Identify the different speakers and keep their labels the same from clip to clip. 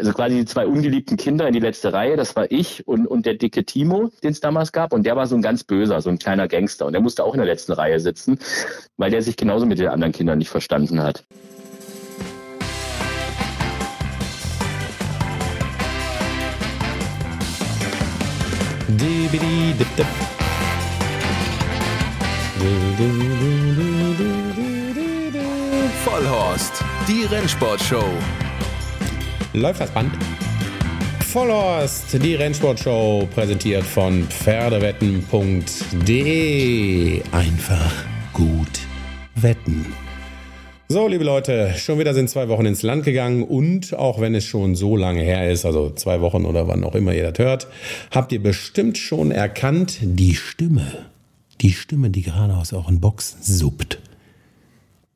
Speaker 1: also quasi die zwei ungeliebten Kinder in die letzte Reihe, das war ich und, und der dicke Timo, den es damals gab. Und der war so ein ganz böser, so ein kleiner Gangster. Und der musste auch in der letzten Reihe sitzen, weil der sich genauso mit den anderen Kindern nicht verstanden hat.
Speaker 2: Vollhorst, die Rennsportshow.
Speaker 3: Läuft das Band? Vollhorst, die Rennsportshow, präsentiert von Pferdewetten.de. Einfach gut wetten. So, liebe Leute, schon wieder sind zwei Wochen ins Land gegangen und auch wenn es schon so lange her ist, also zwei Wochen oder wann auch immer ihr das hört, habt ihr bestimmt schon erkannt, die Stimme, die Stimme, die gerade aus euren Boxen suppt,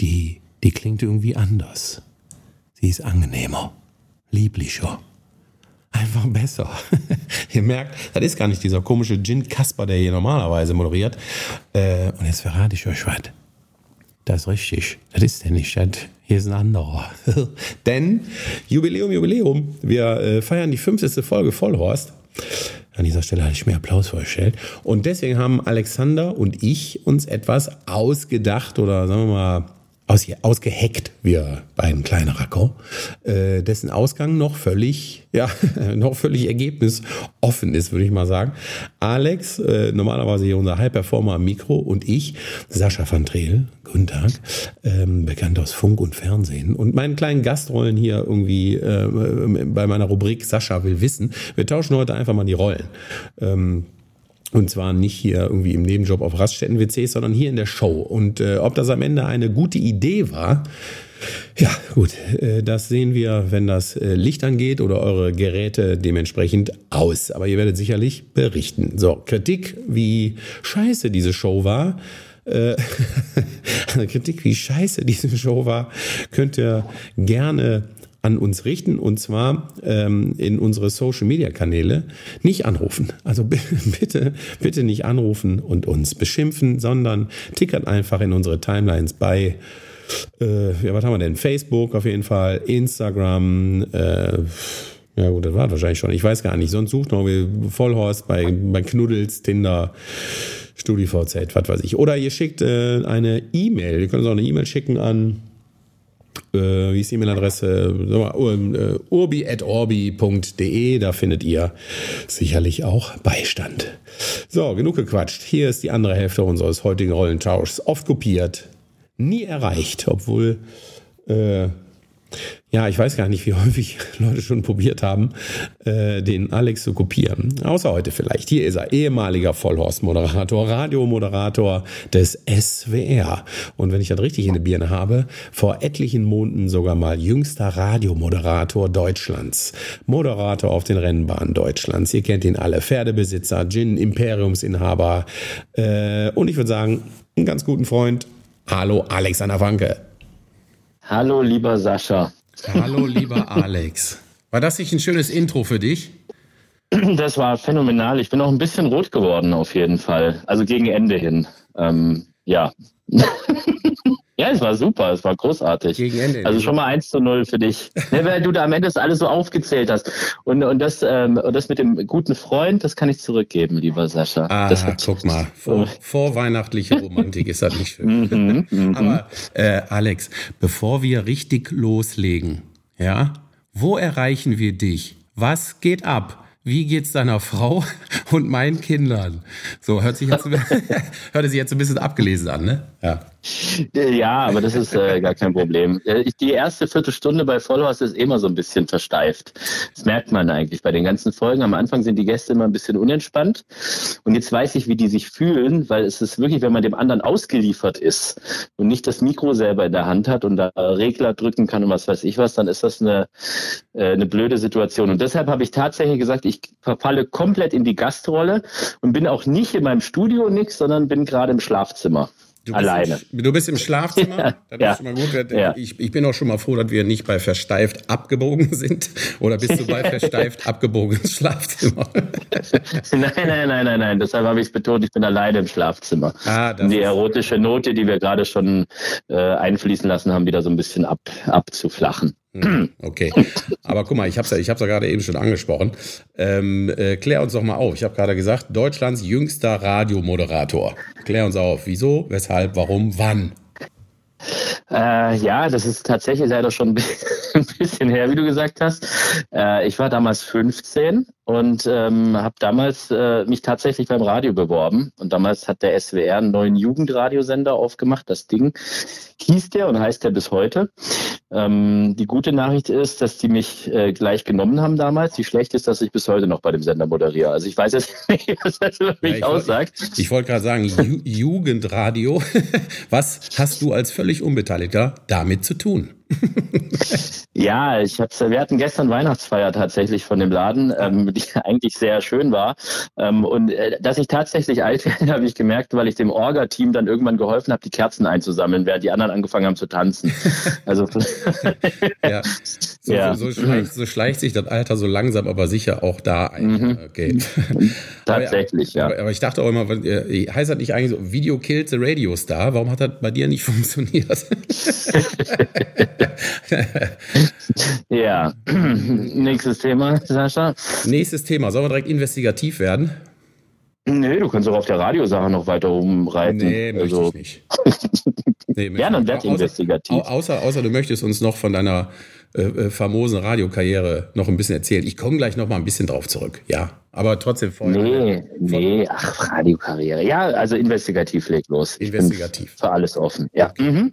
Speaker 3: die, die klingt irgendwie anders. Sie ist angenehmer, lieblicher. Einfach besser. ihr merkt, das ist gar nicht dieser komische Gin Kasper, der hier normalerweise moderiert. Äh, und jetzt verrate ich euch was. Das ist richtig. Das ist der nicht. Das hier ist ein anderer. Denn Jubiläum, Jubiläum. Wir äh, feiern die 50. Folge Vollhorst. An dieser Stelle hatte ich mir Applaus vorgestellt. Und deswegen haben Alexander und ich uns etwas ausgedacht oder sagen wir mal aus, ausgeheckt, wir beiden kleine Racker, äh, dessen Ausgang noch völlig, ja, noch völlig ergebnisoffen ist, würde ich mal sagen. Alex, äh, normalerweise hier unser High-Performer am Mikro und ich, Sascha van Treel, guten Tag, ähm, bekannt aus Funk und Fernsehen und meinen kleinen Gastrollen hier irgendwie äh, bei meiner Rubrik Sascha will wissen. Wir tauschen heute einfach mal die Rollen. Ähm, und zwar nicht hier irgendwie im Nebenjob auf Raststätten-WCs, sondern hier in der Show. Und äh, ob das am Ende eine gute Idee war, ja, gut, äh, das sehen wir, wenn das äh, Licht angeht oder eure Geräte dementsprechend aus. Aber ihr werdet sicherlich berichten. So, Kritik, wie scheiße diese Show war. Äh, Kritik, wie scheiße diese Show war, könnt ihr gerne an uns richten und zwar ähm, in unsere Social Media Kanäle nicht anrufen. Also bitte, bitte nicht anrufen und uns beschimpfen, sondern tickert einfach in unsere Timelines bei. Äh, ja, was haben wir denn? Facebook auf jeden Fall, Instagram, äh, ja gut, das war wahrscheinlich schon. Ich weiß gar nicht. Sonst sucht noch Vollhorst bei, bei Knuddels, Tinder, StudiVZ, was weiß ich. Oder ihr schickt äh, eine E-Mail. Ihr könnt uns auch eine E-Mail schicken an äh, wie ist die E-Mail-Adresse? Äh, urbi.orbi.de, da findet ihr sicherlich auch Beistand. So, genug gequatscht. Hier ist die andere Hälfte unseres heutigen Rollentauschs. Oft kopiert, nie erreicht, obwohl äh, ja, ich weiß gar nicht, wie häufig Leute schon probiert haben, äh, den Alex zu kopieren. Außer heute vielleicht. Hier ist er, ehemaliger Vollhorst-Moderator, Radiomoderator des SWR. Und wenn ich das richtig in der Birne habe, vor etlichen Monaten sogar mal jüngster Radiomoderator Deutschlands. Moderator auf den Rennbahnen Deutschlands. Ihr kennt ihn alle. Pferdebesitzer, Gin, Imperiumsinhaber. Äh, und ich würde sagen, einen ganz guten Freund. Hallo, Alexander Wanke.
Speaker 1: Hallo, lieber Sascha.
Speaker 3: Hallo, lieber Alex. War das nicht ein schönes Intro für dich?
Speaker 1: Das war phänomenal. Ich bin auch ein bisschen rot geworden, auf jeden Fall. Also gegen Ende hin. Ähm, ja. Ja, es war super, es war großartig. Gegen Ende. Also schon mal 1 zu 0 für dich. ja, weil du da am Ende das alles so aufgezählt hast. Und, und, das, ähm, und das mit dem guten Freund, das kann ich zurückgeben, lieber Sascha.
Speaker 3: Ah,
Speaker 1: das
Speaker 3: hat, guck mal, vor, vorweihnachtliche Romantik ist das nicht schön. Mhm, mhm, Aber äh, Alex, bevor wir richtig loslegen, ja, wo erreichen wir dich? Was geht ab? wie geht's deiner Frau und meinen Kindern? So, hört sich jetzt, hört sich jetzt ein bisschen abgelesen an, ne?
Speaker 1: Ja. Ja, aber das ist äh, gar kein Problem. Äh, die erste Viertelstunde bei Followers ist immer so ein bisschen versteift. Das merkt man eigentlich bei den ganzen Folgen. Am Anfang sind die Gäste immer ein bisschen unentspannt. Und jetzt weiß ich, wie die sich fühlen, weil es ist wirklich, wenn man dem anderen ausgeliefert ist und nicht das Mikro selber in der Hand hat und da Regler drücken kann und was weiß ich was, dann ist das eine, äh, eine blöde Situation. Und deshalb habe ich tatsächlich gesagt, ich verfalle komplett in die Gastrolle und bin auch nicht in meinem Studio nix, sondern bin gerade im Schlafzimmer.
Speaker 3: Du
Speaker 1: Alleine.
Speaker 3: Im, du bist im Schlafzimmer. Ja, das ja. ist schon mal gut. Ich, ich, bin auch schon mal froh, dass wir nicht bei versteift abgebogen sind. Oder bist du bei versteift abgebogenes Schlafzimmer?
Speaker 1: nein, nein, nein, nein, nein. Deshalb habe ich es betont, ich bin alleine im Schlafzimmer. Ah, die erotische Note, die wir gerade schon äh, einfließen lassen haben, wieder so ein bisschen ab, abzuflachen.
Speaker 3: Okay, aber guck mal, ich habe es ja, ja gerade eben schon angesprochen. Ähm, äh, klär uns doch mal auf. Ich habe gerade gesagt, Deutschlands jüngster Radiomoderator. Klär uns auf. Wieso, weshalb, warum, wann?
Speaker 1: Äh, ja, das ist tatsächlich leider schon ein bisschen her, wie du gesagt hast. Äh, ich war damals 15 und ähm, habe damals äh, mich tatsächlich beim Radio beworben. Und damals hat der SWR einen neuen Jugendradiosender aufgemacht. Das Ding hieß der und heißt der bis heute. Ähm, die gute Nachricht ist, dass die mich äh, gleich genommen haben damals. Die schlechte ist, dass ich bis heute noch bei dem Sender moderiere. Also ich weiß jetzt nicht, was das über mich ja, aussagt.
Speaker 3: Wollt, ich wollte gerade sagen, Ju Jugendradio. was hast du als völlig Unbeteiligter damit zu tun?
Speaker 1: Ja, ich hab's, wir hatten gestern Weihnachtsfeier tatsächlich von dem Laden, ähm, die eigentlich sehr schön war. Ähm, und äh, dass ich tatsächlich alt werde, habe ich gemerkt, weil ich dem Orga-Team dann irgendwann geholfen habe, die Kerzen einzusammeln, während die anderen angefangen haben zu tanzen. Also
Speaker 3: ja. So, ja. So, so, schleicht, so, schleicht, sich das Alter so langsam, aber sicher auch da ein. Mhm. Okay.
Speaker 1: Tatsächlich,
Speaker 3: aber,
Speaker 1: ja.
Speaker 3: Aber, ich dachte auch immer, äh, heißt das nicht eigentlich so, Video kills the Radio Star? Warum hat das bei dir nicht funktioniert?
Speaker 1: ja, nächstes Thema, Sascha.
Speaker 3: Nächstes Thema, sollen wir direkt investigativ werden?
Speaker 1: Nee, du kannst auch auf der Radiosache noch weiter rumreiten.
Speaker 3: Nee, möchte also. ich nicht.
Speaker 1: Nee, ja, dann werd investigativ.
Speaker 3: Außer, außer du möchtest uns noch von deiner äh, äh, famosen Radiokarriere noch ein bisschen erzählen. Ich komme gleich noch mal ein bisschen drauf zurück. Ja, aber trotzdem
Speaker 1: vorher. Nee, nee, ach, Radiokarriere. Ja, also investigativ legt los.
Speaker 3: Investigativ.
Speaker 1: Für alles offen. Ja. Okay. Mhm.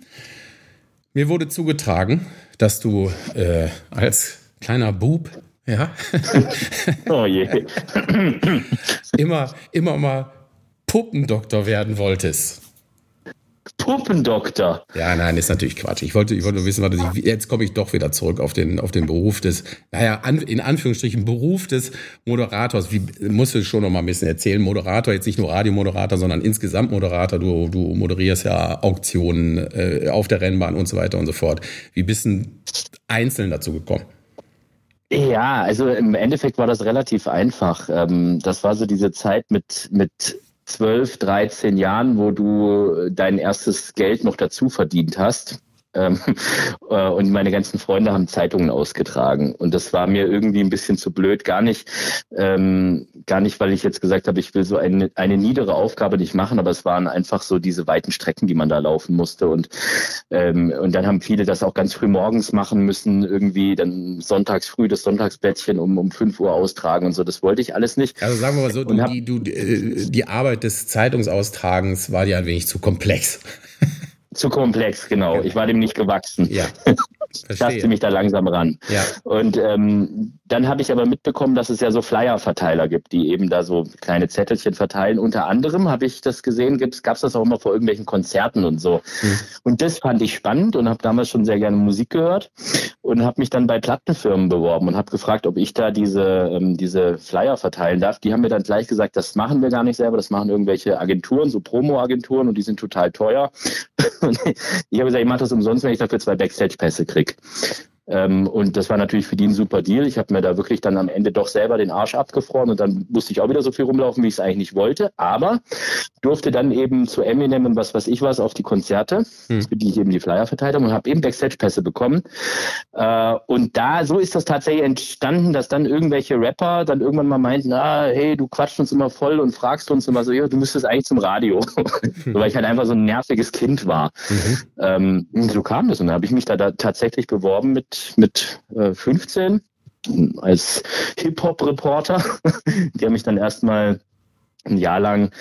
Speaker 3: Mir wurde zugetragen, dass du äh, als kleiner Bub, ja,
Speaker 1: oh je.
Speaker 3: immer, immer mal Puppendoktor werden wolltest.
Speaker 1: Puppendoktor.
Speaker 3: Ja, nein, ist natürlich Quatsch. Ich wollte, ich wollte nur wissen, was ich, jetzt komme ich doch wieder zurück auf den, auf den Beruf des, naja, an, in Anführungsstrichen Beruf des Moderators. Wie musst du schon noch mal ein bisschen erzählen? Moderator, jetzt nicht nur Radiomoderator, sondern insgesamt Moderator. Du, du moderierst ja Auktionen äh, auf der Rennbahn und so weiter und so fort. Wie bist du einzeln dazu gekommen?
Speaker 1: Ja, also im Endeffekt war das relativ einfach. Ähm, das war so diese Zeit mit, mit 12, 13 Jahren, wo du dein erstes Geld noch dazu verdient hast. Ähm, äh, und meine ganzen Freunde haben Zeitungen ausgetragen. Und das war mir irgendwie ein bisschen zu blöd. Gar nicht, ähm, gar nicht, weil ich jetzt gesagt habe, ich will so eine, eine niedere Aufgabe nicht machen, aber es waren einfach so diese weiten Strecken, die man da laufen musste. Und, ähm, und dann haben viele das auch ganz früh morgens machen müssen, irgendwie dann sonntags früh das Sonntagsbettchen um, um 5 Uhr austragen und so. Das wollte ich alles nicht.
Speaker 3: Also sagen wir mal so, du, die, du, äh, die Arbeit des Zeitungsaustragens war dir ein wenig zu komplex.
Speaker 1: Zu komplex, genau. Ich war dem nicht gewachsen.
Speaker 3: Ja.
Speaker 1: Tasste mich da langsam ran.
Speaker 3: Ja.
Speaker 1: Und ähm, dann habe ich aber mitbekommen, dass es ja so Flyer-Verteiler gibt, die eben da so kleine Zettelchen verteilen. Unter anderem habe ich das gesehen, gab es das auch immer vor irgendwelchen Konzerten und so. Mhm. Und das fand ich spannend und habe damals schon sehr gerne Musik gehört und habe mich dann bei Plattenfirmen beworben und habe gefragt, ob ich da diese, ähm, diese Flyer verteilen darf. Die haben mir dann gleich gesagt, das machen wir gar nicht selber, das machen irgendwelche Agenturen, so Promo-Agenturen und die sind total teuer. Und ich habe gesagt, ich mache das umsonst, wenn ich dafür zwei Backstage-Pässe kriege. fantastic Ähm, und das war natürlich für die ein super Deal. Ich habe mir da wirklich dann am Ende doch selber den Arsch abgefroren und dann musste ich auch wieder so viel rumlaufen, wie ich es eigentlich nicht wollte. Aber durfte dann eben zu Eminem und was weiß ich was auf die Konzerte, hm. die ich eben die Flyer verteilt habe und habe eben Backstage-Pässe bekommen. Äh, und da, so ist das tatsächlich entstanden, dass dann irgendwelche Rapper dann irgendwann mal meinten, ah, hey, du quatschst uns immer voll und fragst uns immer so, ja, du müsstest eigentlich zum Radio. so, weil ich halt einfach so ein nerviges Kind war. Mhm. Ähm, so kam das und dann habe ich mich da, da tatsächlich beworben mit mit, äh, 15 als Hip-Hop-Reporter. Die haben mich dann erstmal ein Jahr lang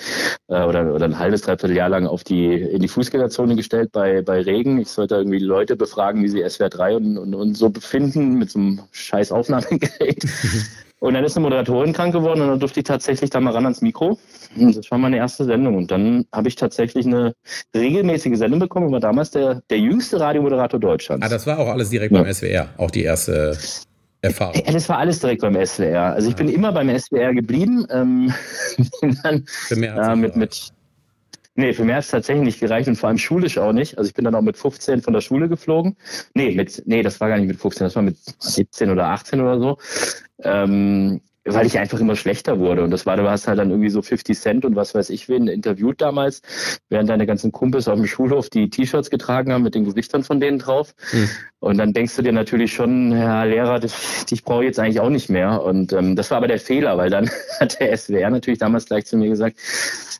Speaker 1: äh, oder, oder ein halbes, dreiviertel Jahr lang auf die, in die Fußgängerzone gestellt bei, bei Regen. Ich sollte irgendwie Leute befragen, wie sie SWR 3 und, und, und so befinden mit so einem scheiß Aufnahmegerät. Und dann ist eine Moderatorin krank geworden und dann durfte ich tatsächlich da mal ran ans Mikro. Und das war meine erste Sendung. Und dann habe ich tatsächlich eine regelmäßige Sendung bekommen und war damals der, der jüngste Radiomoderator Deutschlands.
Speaker 3: Ah, das war auch alles direkt ja. beim SWR, auch die erste Erfahrung.
Speaker 1: Ja, das war alles direkt beim SWR. Also ich ah. bin immer beim SWR geblieben. Ähm, dann, Für mehr äh, mit, mit, Nee, für mehr hat es tatsächlich nicht gereicht und vor allem schulisch auch nicht. Also ich bin dann auch mit 15 von der Schule geflogen. Nee, mit, nee, das war gar nicht mit 15, das war mit 17 oder 18 oder so. Ähm, weil ich einfach immer schlechter wurde. Und das war, du hast halt dann irgendwie so 50 Cent und was weiß ich wen interviewt damals, während deine ganzen Kumpels auf dem Schulhof die T-Shirts getragen haben mit den Gesichtern von denen drauf. Hm. Und dann denkst du dir natürlich schon, Herr Lehrer, das, ich brauche jetzt eigentlich auch nicht mehr. Und ähm, das war aber der Fehler, weil dann hat der SWR natürlich damals gleich zu mir gesagt,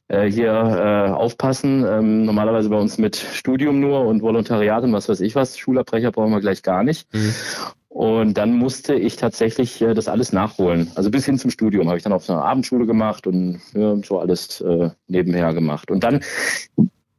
Speaker 1: äh, hier äh, aufpassen. Ähm, normalerweise bei uns mit Studium nur und Volontariat und was weiß ich was. Schulabbrecher brauchen wir gleich gar nicht. Mhm. Und dann musste ich tatsächlich äh, das alles nachholen. Also bis hin zum Studium habe ich dann auf einer Abendschule gemacht und ja, so alles äh, nebenher gemacht. Und dann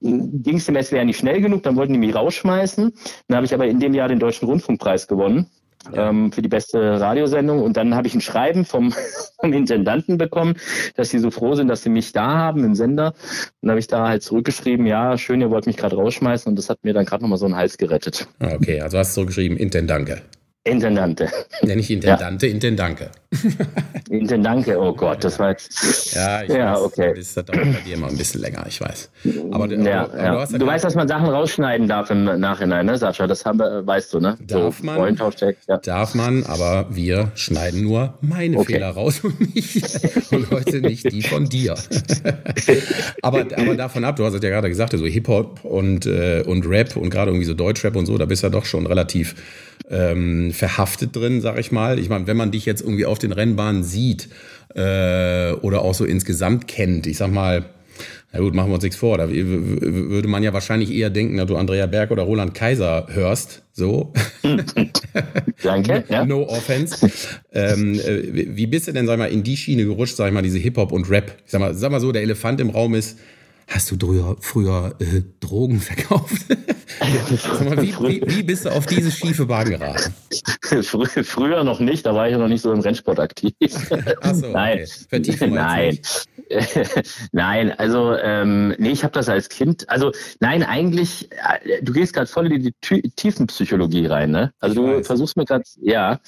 Speaker 1: ging es dem SWR nicht schnell genug, dann wollten die mich rausschmeißen. Dann habe ich aber in dem Jahr den Deutschen Rundfunkpreis gewonnen. Ähm, für die beste Radiosendung. Und dann habe ich ein Schreiben vom, vom Intendanten bekommen, dass sie so froh sind, dass sie mich da haben im Sender. Und dann habe ich da halt zurückgeschrieben, ja, schön, ihr wollt mich gerade rausschmeißen. Und das hat mir dann gerade nochmal so einen Hals gerettet.
Speaker 3: Okay, also hast du zurückgeschrieben, Intendanke.
Speaker 1: Intendante.
Speaker 3: Ja, nicht Intendante, ja. Intendanke.
Speaker 1: Intendanke, oh Gott, das war
Speaker 3: jetzt. Ja, ich ja, weiß, okay. Das dauert bei dir immer ein bisschen länger, ich weiß.
Speaker 1: Aber, ja, aber, aber Du, du weißt, dass man Sachen rausschneiden darf im Nachhinein, ne, Sascha? Das haben wir, weißt du, ne?
Speaker 3: Darf so, man. Ja. Darf man, aber wir schneiden nur meine okay. Fehler raus und nicht und heute nicht die von dir. aber, aber davon ab, du hast es ja gerade gesagt, so Hip-Hop und, äh, und Rap und gerade irgendwie so Deutschrap und so, da bist du ja doch schon relativ ähm, verhaftet drin, sag ich mal. Ich meine, wenn man dich jetzt irgendwie auf den Rennbahnen sieht äh, oder auch so insgesamt kennt, ich sag mal, na gut, machen wir uns nichts vor. Da würde man ja wahrscheinlich eher denken, dass du Andrea Berg oder Roland Kaiser hörst. So.
Speaker 1: Danke.
Speaker 3: Ja. No offense. ähm, äh, wie bist du denn, sag mal, in die Schiene gerutscht, sag ich mal, diese Hip-Hop und Rap? Ich sag mal, sag mal so, der Elefant im Raum ist, Hast du früher, früher äh, Drogen verkauft? mal, wie, wie, wie, bist du auf diese schiefe Bahn geraten?
Speaker 1: früher noch nicht, da war ich noch nicht so im Rennsport aktiv.
Speaker 3: Achso,
Speaker 1: nein. Okay. Nein. nein, also ähm, nee, ich habe das als Kind, also nein, eigentlich, äh, du gehst gerade voll in die Tiefenpsychologie rein, ne? Also ich du weiß. versuchst mir gerade, ja.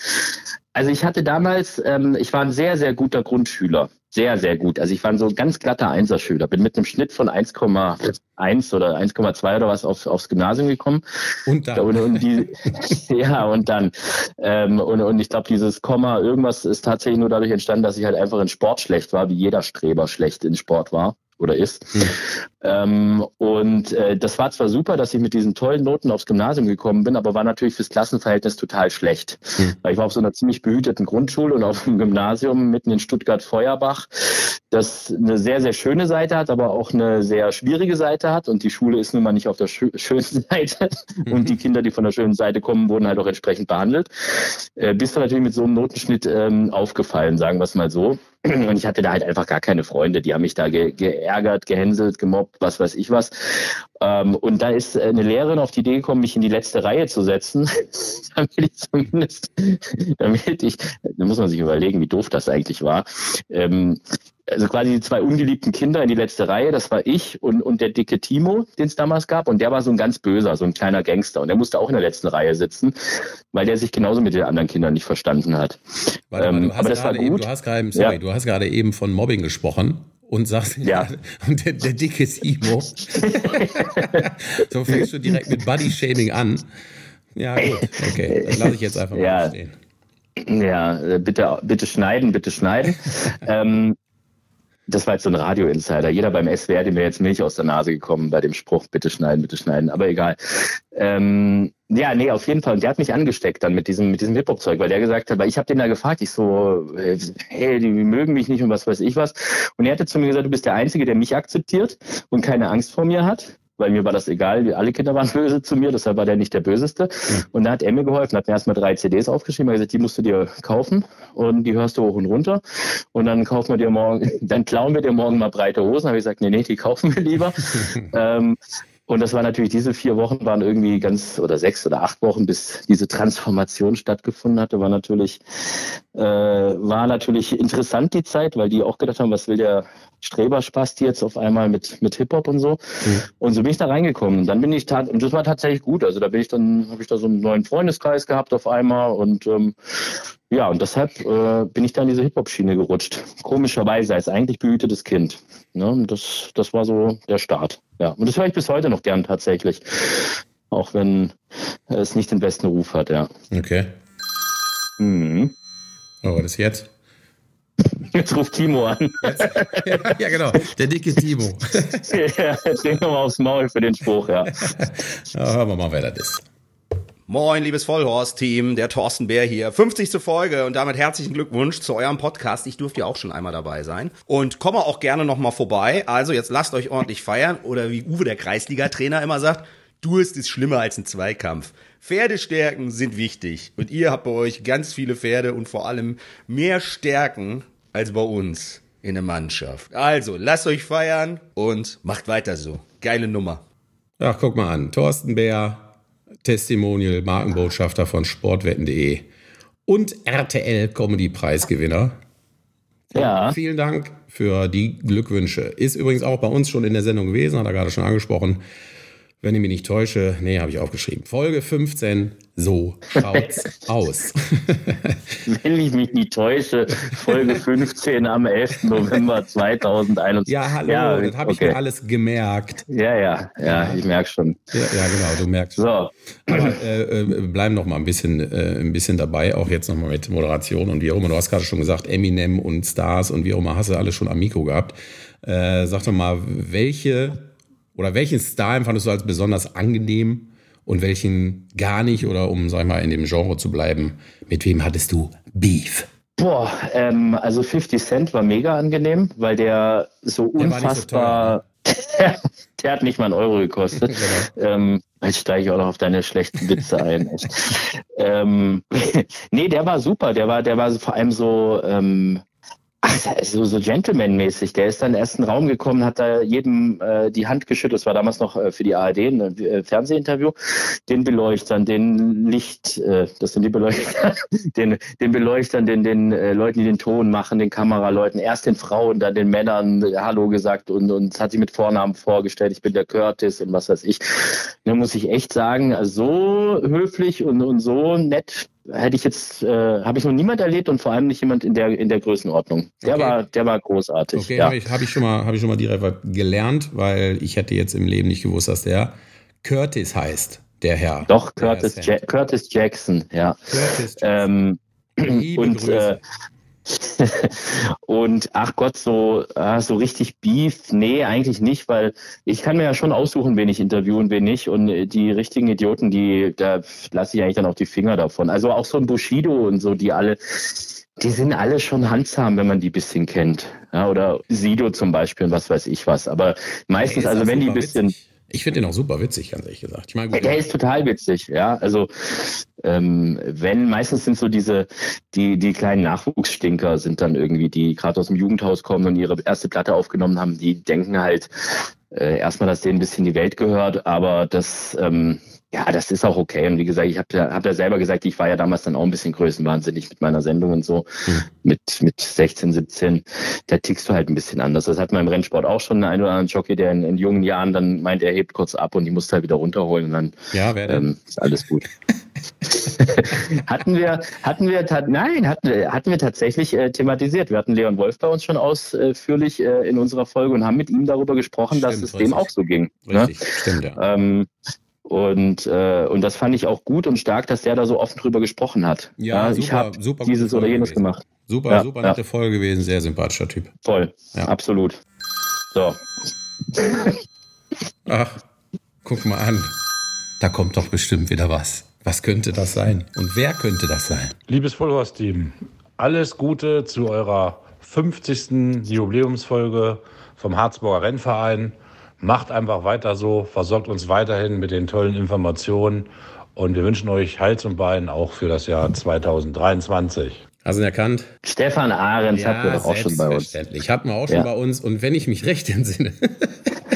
Speaker 1: Also ich hatte damals, ähm, ich war ein sehr, sehr guter Grundschüler sehr, sehr gut. Also ich war so ein ganz glatter Einserschüler, bin mit einem Schnitt von 1,1 oder 1,2 oder was auf, aufs Gymnasium gekommen.
Speaker 3: Und dann.
Speaker 1: Und, und die, ja, und dann. Ähm, und, und ich glaube, dieses Komma, irgendwas ist tatsächlich nur dadurch entstanden, dass ich halt einfach in Sport schlecht war, wie jeder Streber schlecht in Sport war oder ist. Hm. Ähm, und äh, das war zwar super, dass ich mit diesen tollen Noten aufs Gymnasium gekommen bin, aber war natürlich fürs Klassenverhältnis total schlecht. Hm. Weil ich war auf so einer ziemlich behüteten Grundschule und auf einem Gymnasium mitten in Stuttgart-Feuerbach, das eine sehr, sehr schöne Seite hat, aber auch eine sehr schwierige Seite hat. Und die Schule ist nun mal nicht auf der schö schönen Seite. Mhm. Und die Kinder, die von der schönen Seite kommen, wurden halt auch entsprechend behandelt. Äh, bist du natürlich mit so einem Notenschnitt ähm, aufgefallen, sagen wir es mal so. Und ich hatte da halt einfach gar keine Freunde. Die haben mich da ge geärgert, gehänselt, gemobbt, was weiß ich was. Ähm, und da ist eine Lehrerin auf die Idee gekommen, mich in die letzte Reihe zu setzen, damit ich zumindest, damit ich, da muss man sich überlegen, wie doof das eigentlich war. Ähm, also quasi die zwei ungeliebten Kinder in die letzte Reihe, das war ich und, und der dicke Timo, den es damals gab. Und der war so ein ganz böser, so ein kleiner Gangster. Und der musste auch in der letzten Reihe sitzen, weil der sich genauso mit den anderen Kindern nicht verstanden hat.
Speaker 3: Warte, ähm, aber das war gut. Eben, du hast gerade, sorry, ja. du hast gerade eben von Mobbing gesprochen und sagst,
Speaker 1: ja.
Speaker 3: und der, der dicke Timo. so fängst du direkt mit Body-Shaming an. Ja, gut, okay. Das lasse ich jetzt einfach mal ja. stehen.
Speaker 1: Ja, bitte, bitte schneiden, bitte schneiden. ähm, das war jetzt so ein Radio-Insider. Jeder beim SWR, dem wäre jetzt Milch aus der Nase gekommen bei dem Spruch, bitte schneiden, bitte schneiden. Aber egal. Ähm, ja, nee, auf jeden Fall. Und der hat mich angesteckt dann mit diesem, mit diesem Hip-Hop-Zeug, weil der gesagt hat, weil ich habe den da gefragt, ich so, äh, hey, die mögen mich nicht und was weiß ich was. Und er hatte zu mir gesagt, du bist der Einzige, der mich akzeptiert und keine Angst vor mir hat weil mir war das egal, alle Kinder waren böse zu mir, deshalb war der nicht der Böseste. Und da hat er mir geholfen, hat mir erstmal drei CDs aufgeschrieben, hat gesagt, die musst du dir kaufen und die hörst du hoch und runter. Und dann kaufen wir dir morgen, dann klauen wir dir morgen mal breite Hosen. Habe ich gesagt, nee, nee, die kaufen wir lieber. ähm, und das war natürlich, diese vier Wochen waren irgendwie ganz, oder sechs oder acht Wochen, bis diese Transformation stattgefunden hatte, war natürlich, äh, war natürlich interessant die Zeit, weil die auch gedacht haben, was will der Streberspasti jetzt auf einmal mit, mit Hip-Hop und so. Mhm. Und so bin ich da reingekommen. Und dann bin ich, und das war tatsächlich gut. Also da bin ich dann, habe ich da so einen neuen Freundeskreis gehabt auf einmal und ähm, ja, und deshalb äh, bin ich da in diese Hip-Hop-Schiene gerutscht. Komischerweise als eigentlich behütetes Kind. Ne? Das, das war so der Start. Ja, und das höre ich bis heute noch gern tatsächlich. Auch wenn es nicht den besten Ruf hat, ja.
Speaker 3: Okay. Mhm. Oh, ist jetzt?
Speaker 1: Jetzt ruft Timo an. Jetzt,
Speaker 3: ja, genau. Der dicke Timo.
Speaker 1: ja, trink nochmal aufs Maul für den Spruch, ja.
Speaker 3: ja. Hören wir mal, wer das ist.
Speaker 4: Moin, liebes Vollhorst-Team, der Thorsten Bär hier. 50. Folge und damit herzlichen Glückwunsch zu eurem Podcast. Ich durfte ja auch schon einmal dabei sein. Und komme auch gerne nochmal vorbei. Also jetzt lasst euch ordentlich feiern. Oder wie Uwe, der Kreisliga-Trainer, immer sagt, Durst ist schlimmer als ein Zweikampf. Pferdestärken sind wichtig. Und ihr habt bei euch ganz viele Pferde und vor allem mehr Stärken als bei uns in der Mannschaft. Also, lasst euch feiern und macht weiter so. Geile Nummer.
Speaker 3: Ach, guck mal an. Thorsten Bär, Testimonial, Markenbotschafter von sportwetten.de und RTL Comedy Preisgewinner. Ja. Vielen Dank für die Glückwünsche. Ist übrigens auch bei uns schon in der Sendung gewesen, hat er gerade schon angesprochen wenn ich mich nicht täusche, nee, habe ich aufgeschrieben. Folge 15, so schaut's aus.
Speaker 1: wenn ich mich nicht täusche, Folge 15 am 11. November 2021.
Speaker 3: Ja, hallo, ja, das habe okay. ich mir alles gemerkt.
Speaker 1: Ja, ja, ja, ich merke schon.
Speaker 3: Ja, ja, genau, du merkst. So. Aber äh, äh, bleiben noch mal ein bisschen, äh, ein bisschen dabei, auch jetzt noch mal mit Moderation und wie auch immer. Du hast gerade schon gesagt, Eminem und Stars und wie auch immer, hast du alles schon am Mikro gehabt. Äh, sag doch mal, welche oder welchen Star empfandest du als besonders angenehm und welchen gar nicht? Oder um, sag ich mal, in dem Genre zu bleiben, mit wem hattest du Beef?
Speaker 1: Boah, ähm, also 50 Cent war mega angenehm, weil der so unfassbar. Der, der hat nicht mal einen Euro gekostet. genau. ähm, jetzt steige ich auch noch auf deine schlechten Witze ein. ähm, nee, der war super. Der war, der war vor allem so, ähm, Ach, so, so Gentleman-mäßig. Der ist dann in den ersten Raum gekommen, hat da jedem äh, die Hand geschüttelt. Das war damals noch äh, für die ARD ein äh, Fernsehinterview. Den Beleuchtern, den Licht, äh, das sind die Beleuchter, den, den Beleuchtern, den, den äh, Leuten, die den Ton machen, den Kameraleuten, erst den Frauen, dann den Männern äh, Hallo gesagt und, und hat sich mit Vornamen vorgestellt. Ich bin der Curtis und was weiß ich. Da muss ich echt sagen, so höflich und, und so nett hätte ich jetzt, äh, habe ich noch niemand erlebt und vor allem nicht jemand in der in der Größenordnung. Der okay. war, der war großartig.
Speaker 3: Okay, ja. habe ich, hab ich schon mal, habe ich schon mal direkt gelernt, weil ich hätte jetzt im Leben nicht gewusst, dass der Curtis heißt, der Herr.
Speaker 1: Doch Curtis, ja Curtis Jackson, ja. Curtis Jackson. Ähm, und äh, und ach Gott, so, ah, so richtig Beef, nee, eigentlich nicht, weil ich kann mir ja schon aussuchen, wen ich interviewen, wen nicht. Und die richtigen Idioten, die, da lasse ich eigentlich dann auch die Finger davon. Also auch so ein Bushido und so, die alle, die sind alle schon handsam, wenn man die bisschen kennt. Ja, oder Sido zum Beispiel und was weiß ich was. Aber meistens, also wenn die ein bisschen. Witzig.
Speaker 3: Ich finde den auch super witzig, ganz ehrlich gesagt. Ich
Speaker 1: meine, gut, der ist total witzig, ja. Also ähm, wenn meistens sind so diese die die kleinen Nachwuchsstinker sind dann irgendwie die gerade aus dem Jugendhaus kommen und ihre erste Platte aufgenommen haben, die denken halt äh, erstmal, dass denen ein bisschen die Welt gehört, aber das ähm, ja, das ist auch okay. Und wie gesagt, ich habe ja, hab ja selber gesagt, ich war ja damals dann auch ein bisschen größenwahnsinnig mit meiner Sendung und so. Mhm. Mit, mit 16, 17, da tickst du halt ein bisschen anders. Das hat man im Rennsport auch schon einen oder anderen Jockey, der in, in jungen Jahren dann meint, er hebt kurz ab und die muss halt wieder runterholen und dann
Speaker 3: ja?
Speaker 1: Ähm, ist alles gut. hatten wir, hatten wir, nein, hatten, hatten wir tatsächlich äh, thematisiert. Wir hatten Leon Wolf bei uns schon ausführlich äh, in unserer Folge und haben mit ihm darüber gesprochen, stimmt, dass es richtig. dem auch so ging.
Speaker 3: Ne? Richtig, ne? stimmt,
Speaker 1: ja. Ähm, und, äh, und das fand ich auch gut und stark, dass der da so offen drüber gesprochen hat.
Speaker 3: Ja, ja super,
Speaker 1: ich habe dieses oder jenes gewesen. gemacht.
Speaker 3: Super, ja, super nette ja. Folge gewesen, sehr sympathischer Typ.
Speaker 1: Voll, ja. absolut. So.
Speaker 3: Ach, guck mal an. Da kommt doch bestimmt wieder was. Was könnte das sein? Und wer könnte das sein?
Speaker 5: Liebes Vollhorst-Team, alles Gute zu eurer 50. Jubiläumsfolge vom Harzburger Rennverein. Macht einfach weiter so, versorgt uns weiterhin mit den tollen Informationen und wir wünschen euch Hals und Bein auch für das Jahr 2023.
Speaker 3: Hast du ihn erkannt?
Speaker 1: Stefan Ahrens ja, hatten wir doch auch schon bei uns.
Speaker 3: Hatten wir auch schon ja. bei uns. Und wenn ich mich recht entsinne,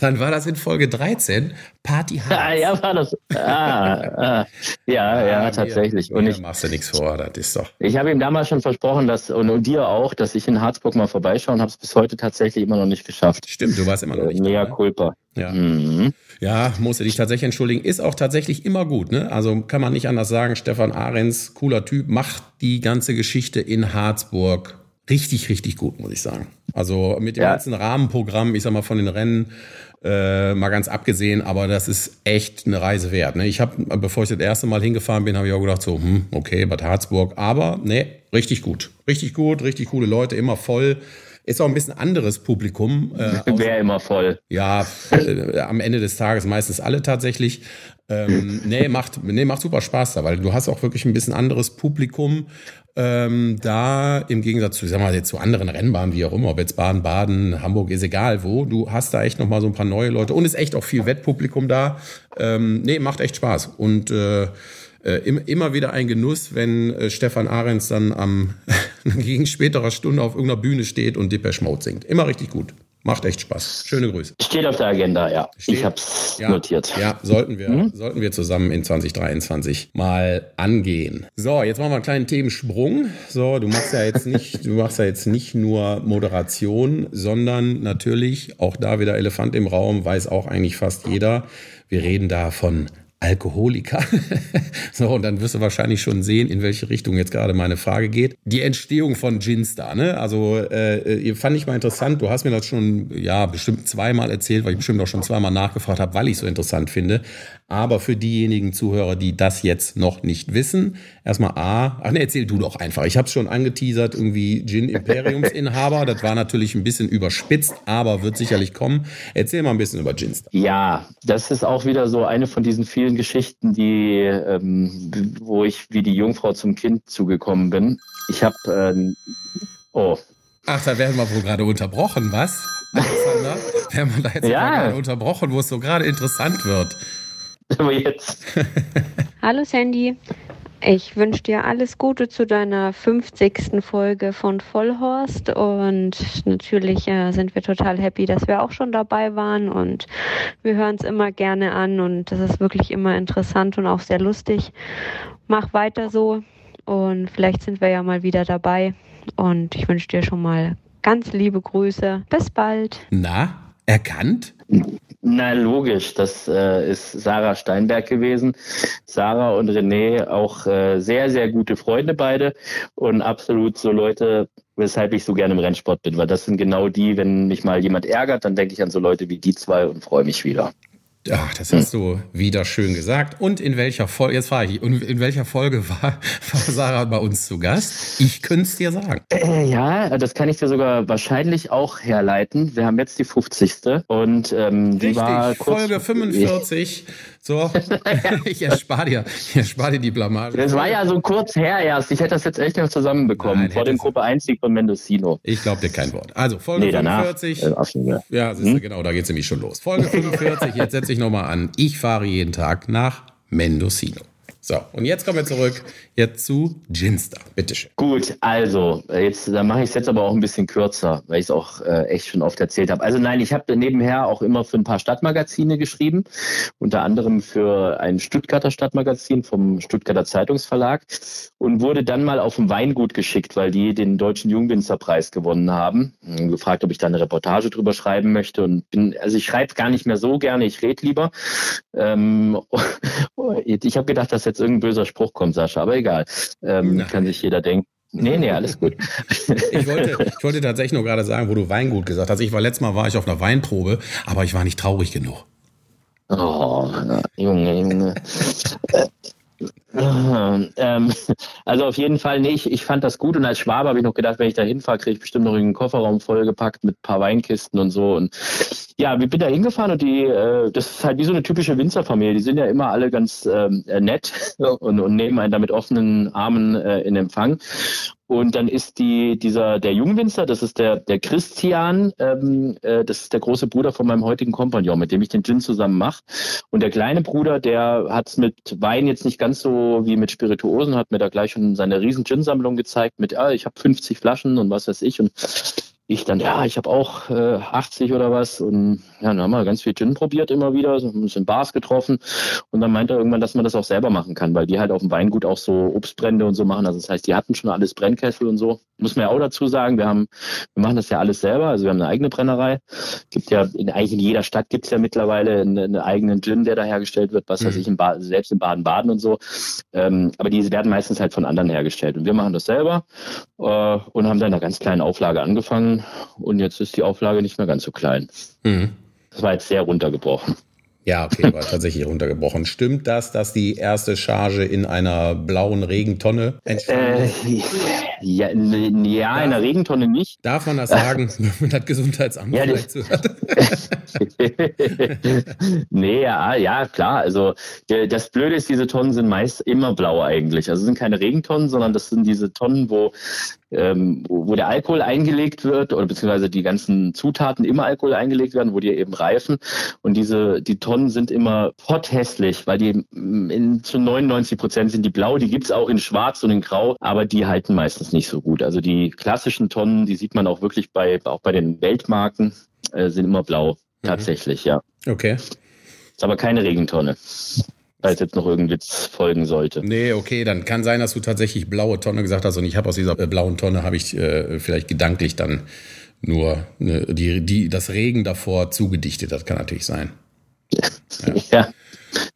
Speaker 3: dann war das in Folge 13 Party Harz.
Speaker 1: Ah, ja, war das. Ah, ah. Ja, ja, ja, tatsächlich.
Speaker 3: Mir, und ich machst du nichts vor, das ist doch.
Speaker 1: Ich habe ihm damals schon versprochen, dass und, und dir auch, dass ich in Harzburg mal vorbeischaue und habe es bis heute tatsächlich immer noch nicht geschafft.
Speaker 3: Stimmt, du warst immer noch nicht.
Speaker 1: Mega da, ne? culpa.
Speaker 3: Ja. Mhm. Ja, musste dich tatsächlich entschuldigen. Ist auch tatsächlich immer gut, ne? Also kann man nicht anders sagen. Stefan Ahrens, cooler Typ, macht die ganze Geschichte in Harzburg richtig, richtig gut, muss ich sagen. Also mit dem ja. ganzen Rahmenprogramm, ich sag mal, von den Rennen, Äh, mal ganz abgesehen, aber das ist echt eine Reise wert. Ne? Ich habe, bevor ich das erste Mal hingefahren bin, habe ich auch gedacht, so, hm, okay, Bad Harzburg, aber ne, richtig gut. Richtig gut, richtig coole Leute, immer voll. Ist auch ein bisschen anderes Publikum.
Speaker 1: Äh, Wäre immer voll.
Speaker 3: Ja, äh, am Ende des Tages meistens alle tatsächlich. Ähm, nee, macht, nee, macht super Spaß da, weil du hast auch wirklich ein bisschen anderes Publikum. Ähm, da im Gegensatz zu, sag mal, jetzt zu anderen Rennbahnen, wie auch immer, ob jetzt Baden-Baden, Hamburg, ist egal wo, du hast da echt nochmal so ein paar neue Leute und ist echt auch viel Wettpublikum da. Ähm, nee, macht echt Spaß. Und äh, äh, immer wieder ein Genuss, wenn äh, Stefan Ahrens dann am gegen späterer Stunde auf irgendeiner Bühne steht und Depeche Mode singt. Immer richtig gut. Macht echt Spaß. Schöne Grüße.
Speaker 1: Steht auf der Agenda, ja. Steht, ich hab's
Speaker 3: ja,
Speaker 1: notiert.
Speaker 3: Ja, sollten wir, hm? sollten wir zusammen in 2023 mal angehen. So, jetzt machen wir einen kleinen Themensprung. So, du machst ja jetzt nicht, du machst ja jetzt nicht nur Moderation, sondern natürlich auch da wieder Elefant im Raum, weiß auch eigentlich fast jeder. Wir reden da von Alkoholiker. so, und dann wirst du wahrscheinlich schon sehen, in welche Richtung jetzt gerade meine Frage geht. Die Entstehung von Ginstar, ne? Also äh, fand ich mal interessant. Du hast mir das schon, ja, bestimmt zweimal erzählt, weil ich bestimmt auch schon zweimal nachgefragt habe, weil ich so interessant finde. Aber für diejenigen Zuhörer, die das jetzt noch nicht wissen, erstmal A, ach ne, erzähl du doch einfach. Ich habe es schon angeteasert, irgendwie Gin Imperiumsinhaber. das war natürlich ein bisschen überspitzt, aber wird sicherlich kommen. Erzähl mal ein bisschen über Ginstar.
Speaker 1: Ja, das ist auch wieder so eine von diesen vielen Geschichten, die, ähm, wo ich wie die Jungfrau zum Kind zugekommen bin. Ich habe, ähm, oh.
Speaker 3: Ach, da werden wir wohl gerade unterbrochen, was? Alexander? Werden wir da jetzt ja. gerade unterbrochen, wo es so gerade interessant wird?
Speaker 1: Aber jetzt.
Speaker 6: Hallo Sandy. Ich wünsche dir alles Gute zu deiner 50. Folge von Vollhorst und natürlich äh, sind wir total happy, dass wir auch schon dabei waren und wir hören es immer gerne an und das ist wirklich immer interessant und auch sehr lustig. Mach weiter so und vielleicht sind wir ja mal wieder dabei und ich wünsche dir schon mal ganz liebe Grüße. Bis bald.
Speaker 3: Na, erkannt?
Speaker 1: Na logisch, das äh, ist Sarah Steinberg gewesen. Sarah und René auch äh, sehr, sehr gute Freunde beide und absolut so Leute, weshalb ich so gerne im Rennsport bin, weil das sind genau die, wenn mich mal jemand ärgert, dann denke ich an so Leute wie die zwei und freue mich wieder.
Speaker 3: Ach, das hast du wieder schön gesagt. Und in welcher Folge, jetzt frage ich, in welcher Folge war, war Sarah bei uns zu Gast? Ich könnte es dir sagen.
Speaker 1: Äh, ja, das kann ich dir sogar wahrscheinlich auch herleiten. Wir haben jetzt die 50. Und ähm, die
Speaker 3: Richtig,
Speaker 1: war
Speaker 3: kurz, Folge 45. So, ich erspare dir, ich erspare dir die Blamage.
Speaker 1: Das war ja so kurz her erst. Ich hätte das jetzt echt noch zusammenbekommen. Nein, vor dem Gruppe 1 Sieg von Mendocino.
Speaker 3: Ich glaube dir kein Wort. Also, Folge nee, 45. Danach, äh, ja, siehst du, hm? genau, da geht es nämlich schon los. Folge 45, jetzt setze ich nochmal an. Ich fahre jeden Tag nach Mendocino. So, und jetzt kommen wir zurück jetzt zu Ginster. Bitteschön.
Speaker 1: Gut, also, jetzt, dann mache ich es jetzt aber auch ein bisschen kürzer, weil ich es auch äh, echt schon oft erzählt habe. Also nein, ich habe nebenher auch immer für ein paar Stadtmagazine geschrieben, unter anderem für ein Stuttgarter Stadtmagazin vom Stuttgarter Zeitungsverlag und wurde dann mal auf ein Weingut geschickt, weil die den Deutschen Jungwinzerpreis gewonnen haben. Gefragt, ob ich da eine Reportage drüber schreiben möchte und bin, also ich schreibe gar nicht mehr so gerne, ich rede lieber. Ähm, ich habe gedacht, dass jetzt irgendein böser Spruch kommt, Sascha, aber egal. Ähm, kann sich jeder denken. Nee, nee, alles gut.
Speaker 3: ich, wollte, ich wollte tatsächlich nur gerade sagen, wo du Weingut gesagt hast. Ich war letztes Mal war ich auf einer Weinprobe, aber ich war nicht traurig genug.
Speaker 1: Oh, Junge, Junge. Ähm, also auf jeden Fall nicht. Ich fand das gut und als Schwabe habe ich noch gedacht, wenn ich da hinfahre, kriege ich bestimmt noch einen Kofferraum vollgepackt mit ein paar Weinkisten und so. Und ja, wir bin da hingefahren und die, äh, das ist halt wie so eine typische Winzerfamilie. Die sind ja immer alle ganz ähm, äh, nett und, und nehmen einen da mit offenen Armen äh, in Empfang. Und dann ist die, dieser, der Jungwinzer, das ist der, der Christian, ähm, äh, das ist der große Bruder von meinem heutigen Kompagnon, mit dem ich den Gin zusammen mache. Und der kleine Bruder, der hat es mit Wein jetzt nicht ganz so wie mit Spirituosen, hat mir da gleich schon seine riesen Gin-Sammlung gezeigt mit, ah, ich habe 50 Flaschen und was weiß ich. Und ich dann, ja, ich habe auch äh, 80 oder was und ja, dann haben wir ganz viel Gin probiert immer wieder, so ein bisschen Bars getroffen und dann meinte er irgendwann, dass man das auch selber machen kann, weil die halt auf dem Weingut auch so Obstbrände und so machen. Also das heißt, die hatten schon alles Brennkessel und so. Muss man ja auch dazu sagen, wir haben, wir machen das ja alles selber, also wir haben eine eigene Brennerei. Gibt ja in, eigentlich in jeder Stadt gibt's ja mittlerweile einen, einen eigenen Gin, der da hergestellt wird, was mhm. weiß ich, in ba selbst in Baden-Baden und so. Ähm, aber die werden meistens halt von anderen hergestellt und wir machen das selber und haben dann in einer ganz kleinen Auflage angefangen und jetzt ist die Auflage nicht mehr ganz so klein. Mhm. Das war jetzt sehr runtergebrochen.
Speaker 3: Ja, okay, war tatsächlich runtergebrochen. Stimmt das, dass die erste Charge in einer blauen Regentonne entstanden
Speaker 1: Äh, ja, ja, in der Regentonne nicht.
Speaker 3: Darf man das sagen, wenn man das Gesundheitsamt
Speaker 1: Ja,
Speaker 3: vielleicht hat?
Speaker 1: nee, ja, ja, klar. Also der- das Blöde ist, diese Tonnen sind meist immer blau eigentlich. Also es sind keine Regentonnen, sondern das sind diese Tonnen, wo, ähm, wo der Alkohol eingelegt wird oder beziehungsweise die ganzen Zutaten immer Alkohol eingelegt werden, wo die eben reifen. Und diese die Tonnen sind immer potthässlich, weil die in, zu 99 Prozent sind die blau. Die gibt's auch in Schwarz und in Grau, aber die halten meistens nicht so gut. Also die klassischen Tonnen, die sieht man auch wirklich bei auch bei den Weltmarken, äh, sind immer blau. Tatsächlich, ja.
Speaker 3: Okay.
Speaker 1: Ist aber keine Regentonne. Falls jetzt noch irgendein Witz folgen sollte.
Speaker 3: Nee, okay, dann kann sein, dass du tatsächlich blaue Tonne gesagt hast und ich habe aus dieser äh, blauen Tonne habe ich äh, vielleicht gedanklich dann nur äh, die, die, das Regen davor zugedichtet. Das kann natürlich sein.
Speaker 1: Ja.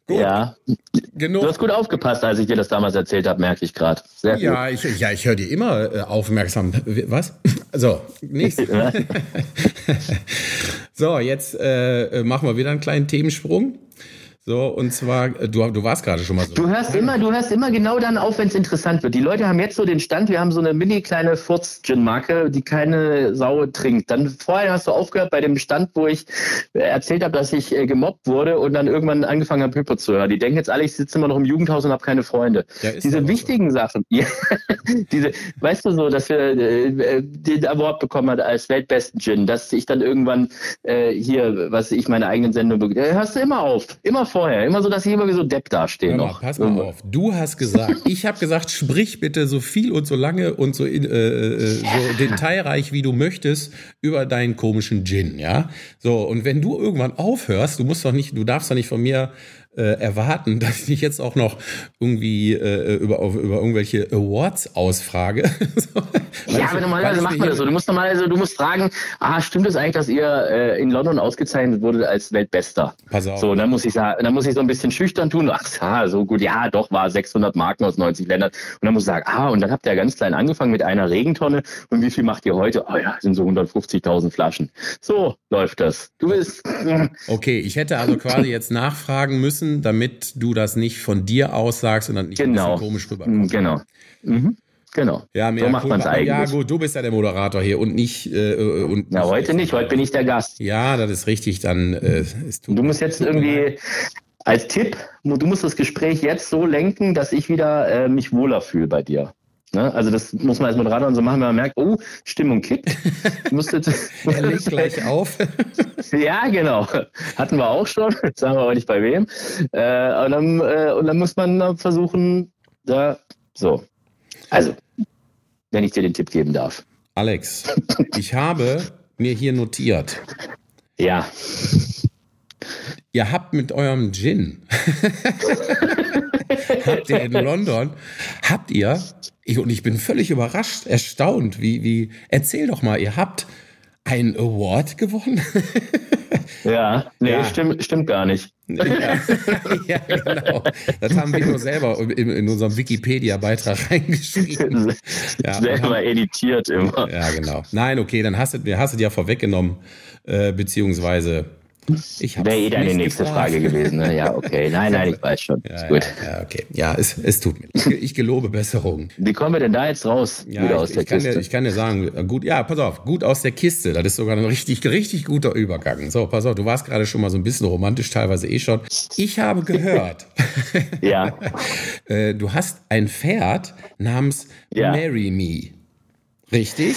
Speaker 1: Ja. Du
Speaker 3: Genug.
Speaker 1: hast gut aufgepasst, als ich dir das damals erzählt habe, merke ich gerade.
Speaker 3: Ja, ich, ja, ich höre dir immer äh, aufmerksam. Was? So, nächstes. so, jetzt äh, machen wir wieder einen kleinen Themensprung. So, und zwar, äh, du, du warst gerade schon mal so.
Speaker 1: Du hörst immer, du hörst immer genau dann auf, wenn es interessant wird. Die Leute haben jetzt so den Stand, wir haben so eine mini kleine Furz-Gin-Marke, die keine Sau trinkt. Dann vorher hast du aufgehört bei dem Stand, wo ich äh, erzählt habe, dass ich äh, gemobbt wurde und dann irgendwann angefangen habe, Hyper zu hören. Die denken jetzt alle, ich sitze immer noch im Jugendhaus und habe keine Freunde.
Speaker 3: Ja,
Speaker 1: diese
Speaker 3: aber so.
Speaker 1: wichtigen Sachen, diese, weißt du so, dass wir äh, äh, den Award bekommen hat als weltbesten Gin, dass ich dann irgendwann äh, hier, was ich meine eigenen Sendung, hörst du immer auf, immer vorher, immer so, dass ich immer wie so Depp dastehe
Speaker 3: mal,
Speaker 1: noch.
Speaker 3: pass mal auf. Du hast gesagt, ich habe gesagt, sprich bitte so viel und so lange und so, in, äh, äh, so detailreich wie du möchtest über deinen komischen Gin, ja? So, und wenn du irgendwann aufhörst, du musst doch nicht, du darfst doch nicht von mir äh, erwarten, dass ich dich jetzt auch noch irgendwie äh, über, auf, über irgendwelche Awards ausfrage. so,
Speaker 1: Ja, aber normalerweise macht man das so. Du musst normalerweise, du musst fragen, ah, stimmt es eigentlich, dass ihr äh, in London ausgezeichnet wurde als Weltbester?
Speaker 3: Pass auf.
Speaker 1: So, dann muss ich sagen, dann muss ich so ein bisschen schüchtern tun. Ach, ja, so gut, ja, doch, war 600 Marken aus 90 Ländern. Und dann muss ich sagen, ah, und dann habt ihr ganz klein angefangen mit einer Regentonne. Und wie viel macht ihr heute? Oh ja, sind so 150.000 Flaschen. So läuft das. Du bist,
Speaker 3: Okay, ich hätte also quasi jetzt nachfragen müssen, damit du das nicht von dir aus sagst und dann nicht ein
Speaker 1: genau,
Speaker 3: bisschen komisch rüberkommt.
Speaker 1: genau, mhm. genau.
Speaker 3: Ja, mehr
Speaker 1: so macht
Speaker 3: cool,
Speaker 1: man es eigentlich.
Speaker 3: Ja, gut, du bist ja der Moderator hier und nicht. Äh, und
Speaker 1: Ja, heute nicht, heute bin ich der Gast.
Speaker 3: Ja, das ist richtig. Dann äh, tut
Speaker 1: Du musst jetzt irgendwie als Tipp, du musst das Gespräch jetzt so lenken, dass ich wieder äh, mich wohler fühle bei dir. Ne? Also das muss man als Moderator und so machen, wenn man merkt, oh, Stimmung kickt. Du musst jetzt,
Speaker 3: Er legt gleich auf.
Speaker 1: ja, genau. Hatten wir auch schon, sagen wir aber nicht bei wem. Äh, und, dann, äh, und dann muss man versuchen, da so. Also, wenn ich dir den Tipp geben darf.
Speaker 3: Alex, ich habe mir hier notiert.
Speaker 1: Ja,
Speaker 3: Ihr habt mit eurem Gin, habt ihr in London, habt ihr, ich, und ich bin völlig überrascht, erstaunt, wie, wie, erzähl doch mal, ihr habt einen Award gewonnen?
Speaker 1: ja, nee,
Speaker 3: Ja.
Speaker 1: Stimmt, stimmt gar nicht.
Speaker 3: ja, ja, genau. Das haben wir nur selber in, in unserem Wikipedia-Beitrag reingeschrieben. Ja,
Speaker 1: Selber
Speaker 3: haben-
Speaker 1: editiert immer.
Speaker 3: Ja, genau. Nein, okay, dann hast du, hast du ja vorweggenommen, äh, beziehungsweise ich
Speaker 1: Wäre eh deine nächste Frage gewesen. Ne? Ja, okay. Nein, nein, ich weiß schon.
Speaker 3: Ja,
Speaker 1: Ist
Speaker 3: ja,
Speaker 1: gut.
Speaker 3: ja, okay. Ja, es, es tut mir. Ich, ich gelobe Besserung.
Speaker 1: Wie kommen wir denn da jetzt raus?
Speaker 3: Ja,
Speaker 1: aus
Speaker 3: ich,
Speaker 1: der
Speaker 3: ich, kann dir,
Speaker 1: Kiste?
Speaker 3: ich kann dir sagen, gut, ja, pass auf, gut aus der Kiste. Das ist sogar ein richtig, richtig guter Übergang. So, pass auf, du warst gerade schon mal so ein bisschen romantisch, teilweise eh schon. Ich habe gehört,
Speaker 1: ja,
Speaker 3: äh, du hast ein Pferd namens
Speaker 1: Ja.
Speaker 3: Marry Me. Richtig?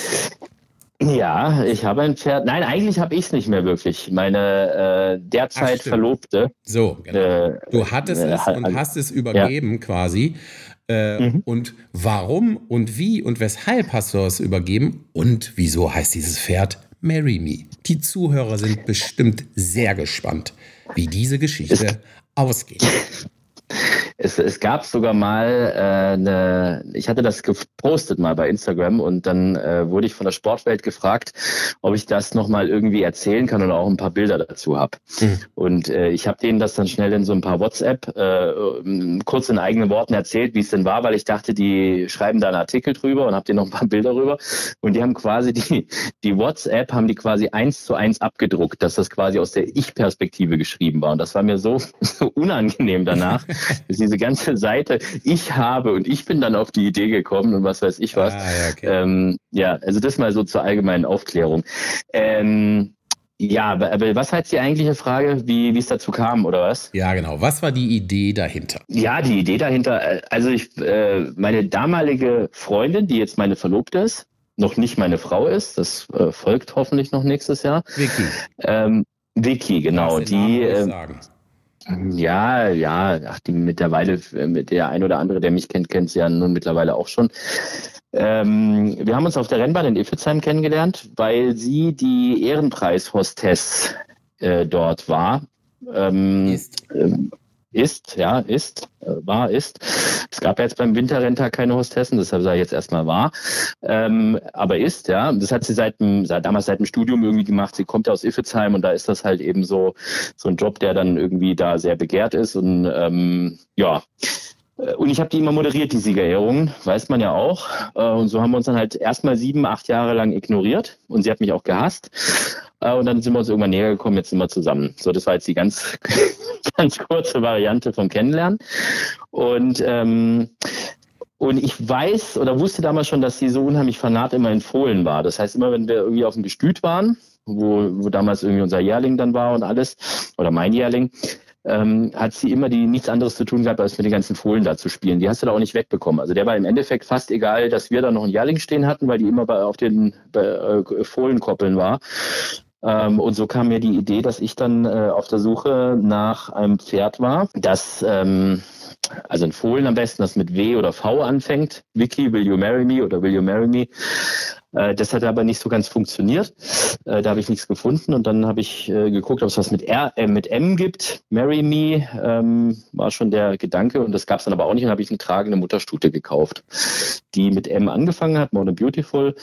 Speaker 1: Ja, ich habe ein Pferd. Nein, eigentlich habe ich es nicht mehr wirklich. Meine äh, derzeit
Speaker 3: Ach.
Speaker 1: Verlobte.
Speaker 3: So, genau.
Speaker 1: Äh,
Speaker 3: Du hattest
Speaker 1: äh,
Speaker 3: es und hast es übergeben quasi. Äh,
Speaker 1: Mhm.
Speaker 3: Und warum und wie und weshalb hast du es übergeben? Und wieso heißt dieses Pferd Marry Me? Die Zuhörer sind bestimmt sehr gespannt, wie diese Geschichte ausgeht.
Speaker 1: Es, es gab sogar mal äh, eine, ich hatte das gepostet mal bei Instagram und dann äh, wurde ich von der Sportwelt gefragt, ob ich das nochmal irgendwie erzählen kann oder auch ein paar Bilder dazu habe. Mhm. Und äh, ich habe denen das dann schnell in so ein paar WhatsApp äh, kurz in eigenen Worten erzählt, wie es denn war, weil ich dachte, die schreiben da einen Artikel drüber und habe denen noch ein paar Bilder rüber. Und die haben quasi die, die WhatsApp haben die quasi eins zu eins abgedruckt, dass das quasi aus der Ich-Perspektive geschrieben war. Und das war mir so, so unangenehm danach, diese ganze Seite ich habe und ich bin dann auf die Idee gekommen und was weiß ich was. Ah, ja, okay. ähm, ja, also das mal so zur allgemeinen Aufklärung. Ähm, ja, aber was jetzt die eigentliche Frage, wie, wie es dazu kam, oder was?
Speaker 3: Ja, genau. Was war die Idee dahinter?
Speaker 1: Ja, die Idee dahinter, äh, also ich, äh, meine damalige Freundin, die jetzt meine Verlobte ist, noch nicht meine Frau ist, das äh, folgt hoffentlich noch nächstes Jahr.
Speaker 3: Vicky.
Speaker 1: Ähm, Vicky, genau. Die, äh, ja, ja, ach, die mittlerweile, äh, mit der ein oder andere, der mich kennt, kennt sie ja nun mittlerweile auch schon. Ähm, wir haben uns auf der Rennbahn in Iffelsheim kennengelernt, weil sie die Ehrenpreis-Hostess äh, dort war. Ähm, ist. Ähm, ist, ja, ist, äh, war, ist. Es gab ja jetzt beim Winterrenntag keine Hostessen, deshalb sei jetzt erstmal wahr. Ähm, aber ist, ja. Das hat sie seit, seit damals seit dem Studium irgendwie gemacht. Sie kommt ja aus Iffelsheim und da ist das halt eben so, so ein Job, der dann irgendwie da sehr begehrt ist. Und ähm, ja, und ich habe die immer moderiert, die Siegerehrungen, weiß man ja auch. Äh, und so haben wir uns dann halt erstmal sieben, acht Jahre lang ignoriert und sie hat mich auch gehasst. Äh, und dann sind wir uns irgendwann näher gekommen, jetzt sind wir zusammen. So, das war jetzt die ganz, ganz kurze Variante vom Kennenlernen. Und ähm, und ich weiß oder wusste damals schon, dass sie so unheimlich fanat immer in Fohlen war. Das heißt, immer wenn wir irgendwie auf dem Gestüt waren, wo, wo damals irgendwie unser Jährling dann war und alles, oder mein Jährling, ähm, hat sie immer die nichts anderes zu tun gehabt, als mit den ganzen Fohlen da zu spielen. Die hast du da auch nicht wegbekommen. Also der war im Endeffekt fast egal, dass wir da noch einen Jährling stehen hatten, weil die immer bei, auf den bei, äh, Fohlenkoppeln war. Ähm, und so kam mir die Idee, dass ich dann äh, auf der Suche nach einem Pferd war, das ähm, also ein Fohlen am besten, das mit W oder V anfängt. Vicky, will you marry me oder will you marry me? Äh, das hat aber nicht so ganz funktioniert. Äh, da habe ich nichts gefunden und dann habe ich äh, geguckt, ob es was mit R, mit M gibt. Marry Me ähm, war schon der Gedanke und das gab es dann aber auch nicht. Und habe ich eine tragende Mutterstute gekauft, die mit M angefangen hat, More Than Beautiful.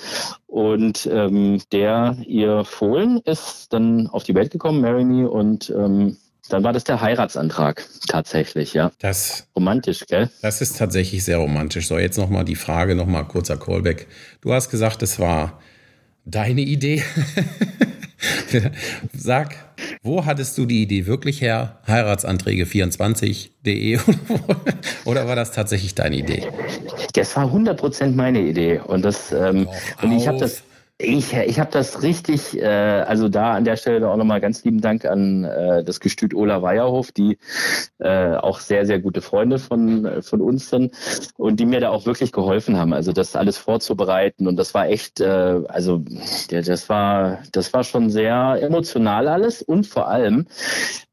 Speaker 1: Und ähm, der ihr Fohlen ist dann auf die Welt gekommen, Marry Me und ähm, dann war das der Heiratsantrag tatsächlich, ja.
Speaker 3: Das
Speaker 1: romantisch, gell?
Speaker 3: Das ist tatsächlich sehr romantisch. So, jetzt nochmal die Frage, nochmal kurzer Callback. Du hast gesagt, es war deine Idee. Sag, wo hattest du die Idee wirklich her? Heiratsanträge24.de oder war das tatsächlich deine Idee?
Speaker 1: Das war 100% meine Idee und das ähm, und ich habe das ich, ich habe das richtig, äh, also da an der Stelle auch nochmal ganz lieben Dank an äh, das Gestüt Ola Weierhof, die äh, auch sehr, sehr gute Freunde von, von uns sind und die mir da auch wirklich geholfen haben, also das alles vorzubereiten und das war echt, äh, also das war, das war schon sehr emotional alles und vor allem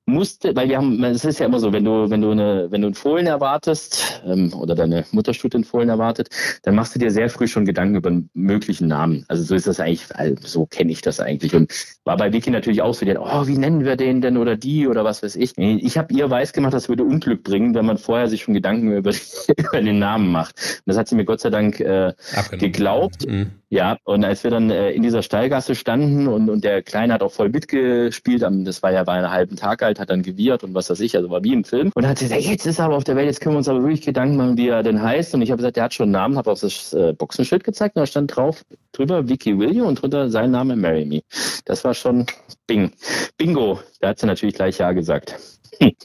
Speaker 1: musste, weil wir haben, es ist ja immer so, wenn du, wenn du eine, wenn du einen Fohlen erwartest ähm, oder deine Mutterstute einen Fohlen erwartet, dann machst du dir sehr früh schon Gedanken über einen möglichen Namen. Also so ist das eigentlich, so kenne ich das eigentlich. Und war bei Vicky natürlich auch so, die hat, oh, wie nennen wir den denn oder die oder was weiß ich. Ich habe ihr weiß gemacht, das würde Unglück bringen, wenn man vorher sich schon Gedanken über, über den Namen macht. Und das hat sie mir Gott sei Dank äh, geglaubt. Mhm. Ja, und als wir dann äh, in dieser Stallgasse standen und, und der Kleine hat auch voll mitgespielt, das war ja bei einem halben Tag alt, hat dann gewirrt und was weiß ich, also war wie im Film. Und dann hat sie gesagt, jetzt ist er aber auf der Welt, jetzt können wir uns aber wirklich Gedanken machen, wie er denn heißt. Und ich habe gesagt, der hat schon einen Namen, habe auf das äh, Boxenschild gezeigt und da stand drauf drüber Vicky William und drunter sein Name Marry Me. Das war schon Bing. Bingo. Da hat sie natürlich gleich Ja gesagt.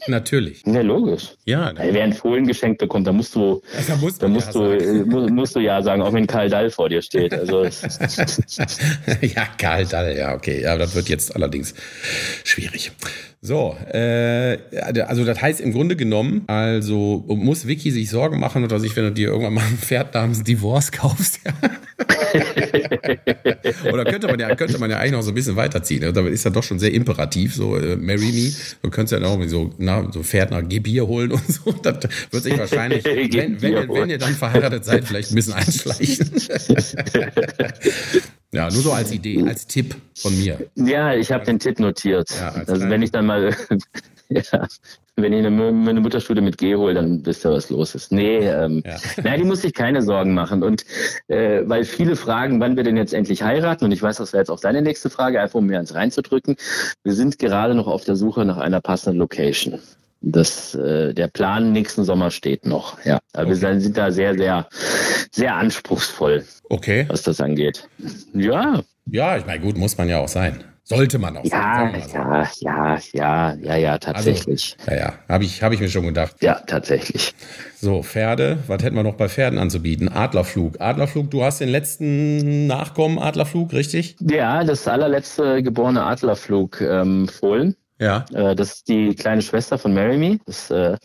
Speaker 3: Natürlich.
Speaker 1: Ja, logisch.
Speaker 3: Ja.
Speaker 1: Wer ein Fohlen geschenkt bekommt, da musst du, da musst, da musst, ja du, äh, musst du ja sagen, auch wenn Karl Dall vor dir steht. Also
Speaker 3: ja, Karl Dall, ja, okay. Ja, das wird jetzt allerdings schwierig. So, äh, also das heißt im Grunde genommen, also muss Vicky sich Sorgen machen oder sich, wenn du dir irgendwann mal ein Pferd namens Divorce kaufst, ja. oder könnte man ja, könnte man ja eigentlich noch so ein bisschen weiterziehen. Ne? Da ist ja doch schon sehr imperativ, so äh, Marry Me. Du könntest ja auch so, na, so Pferd nach Gebier holen und so. Das wird sich wahrscheinlich, wenn, wenn, wenn ihr dann verheiratet seid, vielleicht ein bisschen einschleichen. Ja, nur so als Idee, als Tipp von mir.
Speaker 1: Ja, ich habe den Tipp notiert. Ja, also wenn ich dann mal ja, Wenn ich eine, eine Mutterstudie mit G hole, dann wisst ihr, was los ist. Nee, ähm, ja. naja, die muss sich keine Sorgen machen. Und äh, weil viele fragen, wann wir denn jetzt endlich heiraten, und ich weiß, das wäre jetzt auch deine nächste Frage, einfach um mir eins reinzudrücken. Wir sind gerade noch auf der Suche nach einer passenden Location. Das, äh, der Plan nächsten Sommer steht noch. Ja, aber okay. wir sind da sehr, sehr, sehr anspruchsvoll.
Speaker 3: Okay.
Speaker 1: Was das angeht. Ja.
Speaker 3: Ja, ich meine, gut, muss man ja auch sein. Sollte man auch
Speaker 1: ja, sein. Ja, ja, ja, ja, ja, tatsächlich.
Speaker 3: Also, ja, ja, habe ich, hab ich mir schon gedacht.
Speaker 1: Ja, tatsächlich.
Speaker 3: So, Pferde, was hätten wir noch bei Pferden anzubieten? Adlerflug. Adlerflug, du hast den letzten Nachkommen Adlerflug, richtig?
Speaker 1: Ja, das allerletzte geborene Adlerflug ähm, Fohlen.
Speaker 3: Ja.
Speaker 1: Äh, das ist die kleine Schwester von Marry Me. Das äh,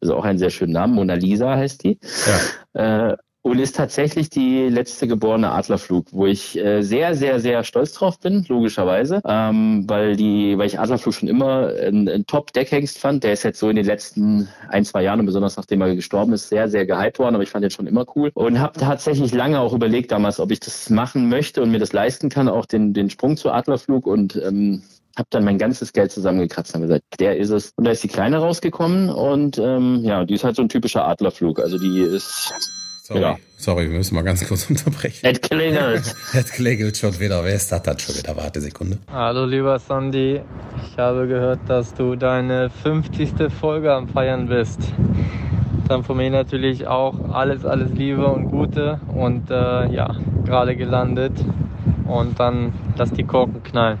Speaker 1: ist auch ein sehr schöner Name. Mona Lisa heißt die. Ja. Äh, und ist tatsächlich die letzte geborene Adlerflug, wo ich äh, sehr, sehr, sehr stolz drauf bin, logischerweise, ähm, weil die, weil ich Adlerflug schon immer ein, ein Top-Deckhengst fand. Der ist jetzt so in den letzten ein, zwei Jahren, und besonders nachdem er gestorben ist, sehr, sehr gehypt worden, aber ich fand den schon immer cool und habe tatsächlich lange auch überlegt damals, ob ich das machen möchte und mir das leisten kann, auch den, den Sprung zu Adlerflug und ähm, habe dann mein ganzes Geld zusammengekratzt und gesagt, der ist es. Und da ist die Kleine rausgekommen und ähm, ja, die ist halt so ein typischer Adlerflug. Also die ist
Speaker 3: Sorry, ja. sorry, wir müssen mal ganz kurz unterbrechen.
Speaker 1: Es klingelt.
Speaker 3: es klingelt schon wieder. Wer ist das dann schon wieder? Warte Sekunde.
Speaker 7: Hallo, lieber Sandy. Ich habe gehört, dass du deine 50. Folge am Feiern bist. Dann von mir natürlich auch alles, alles Liebe und Gute und äh, ja, gerade gelandet. Und dann lass die Korken knallen.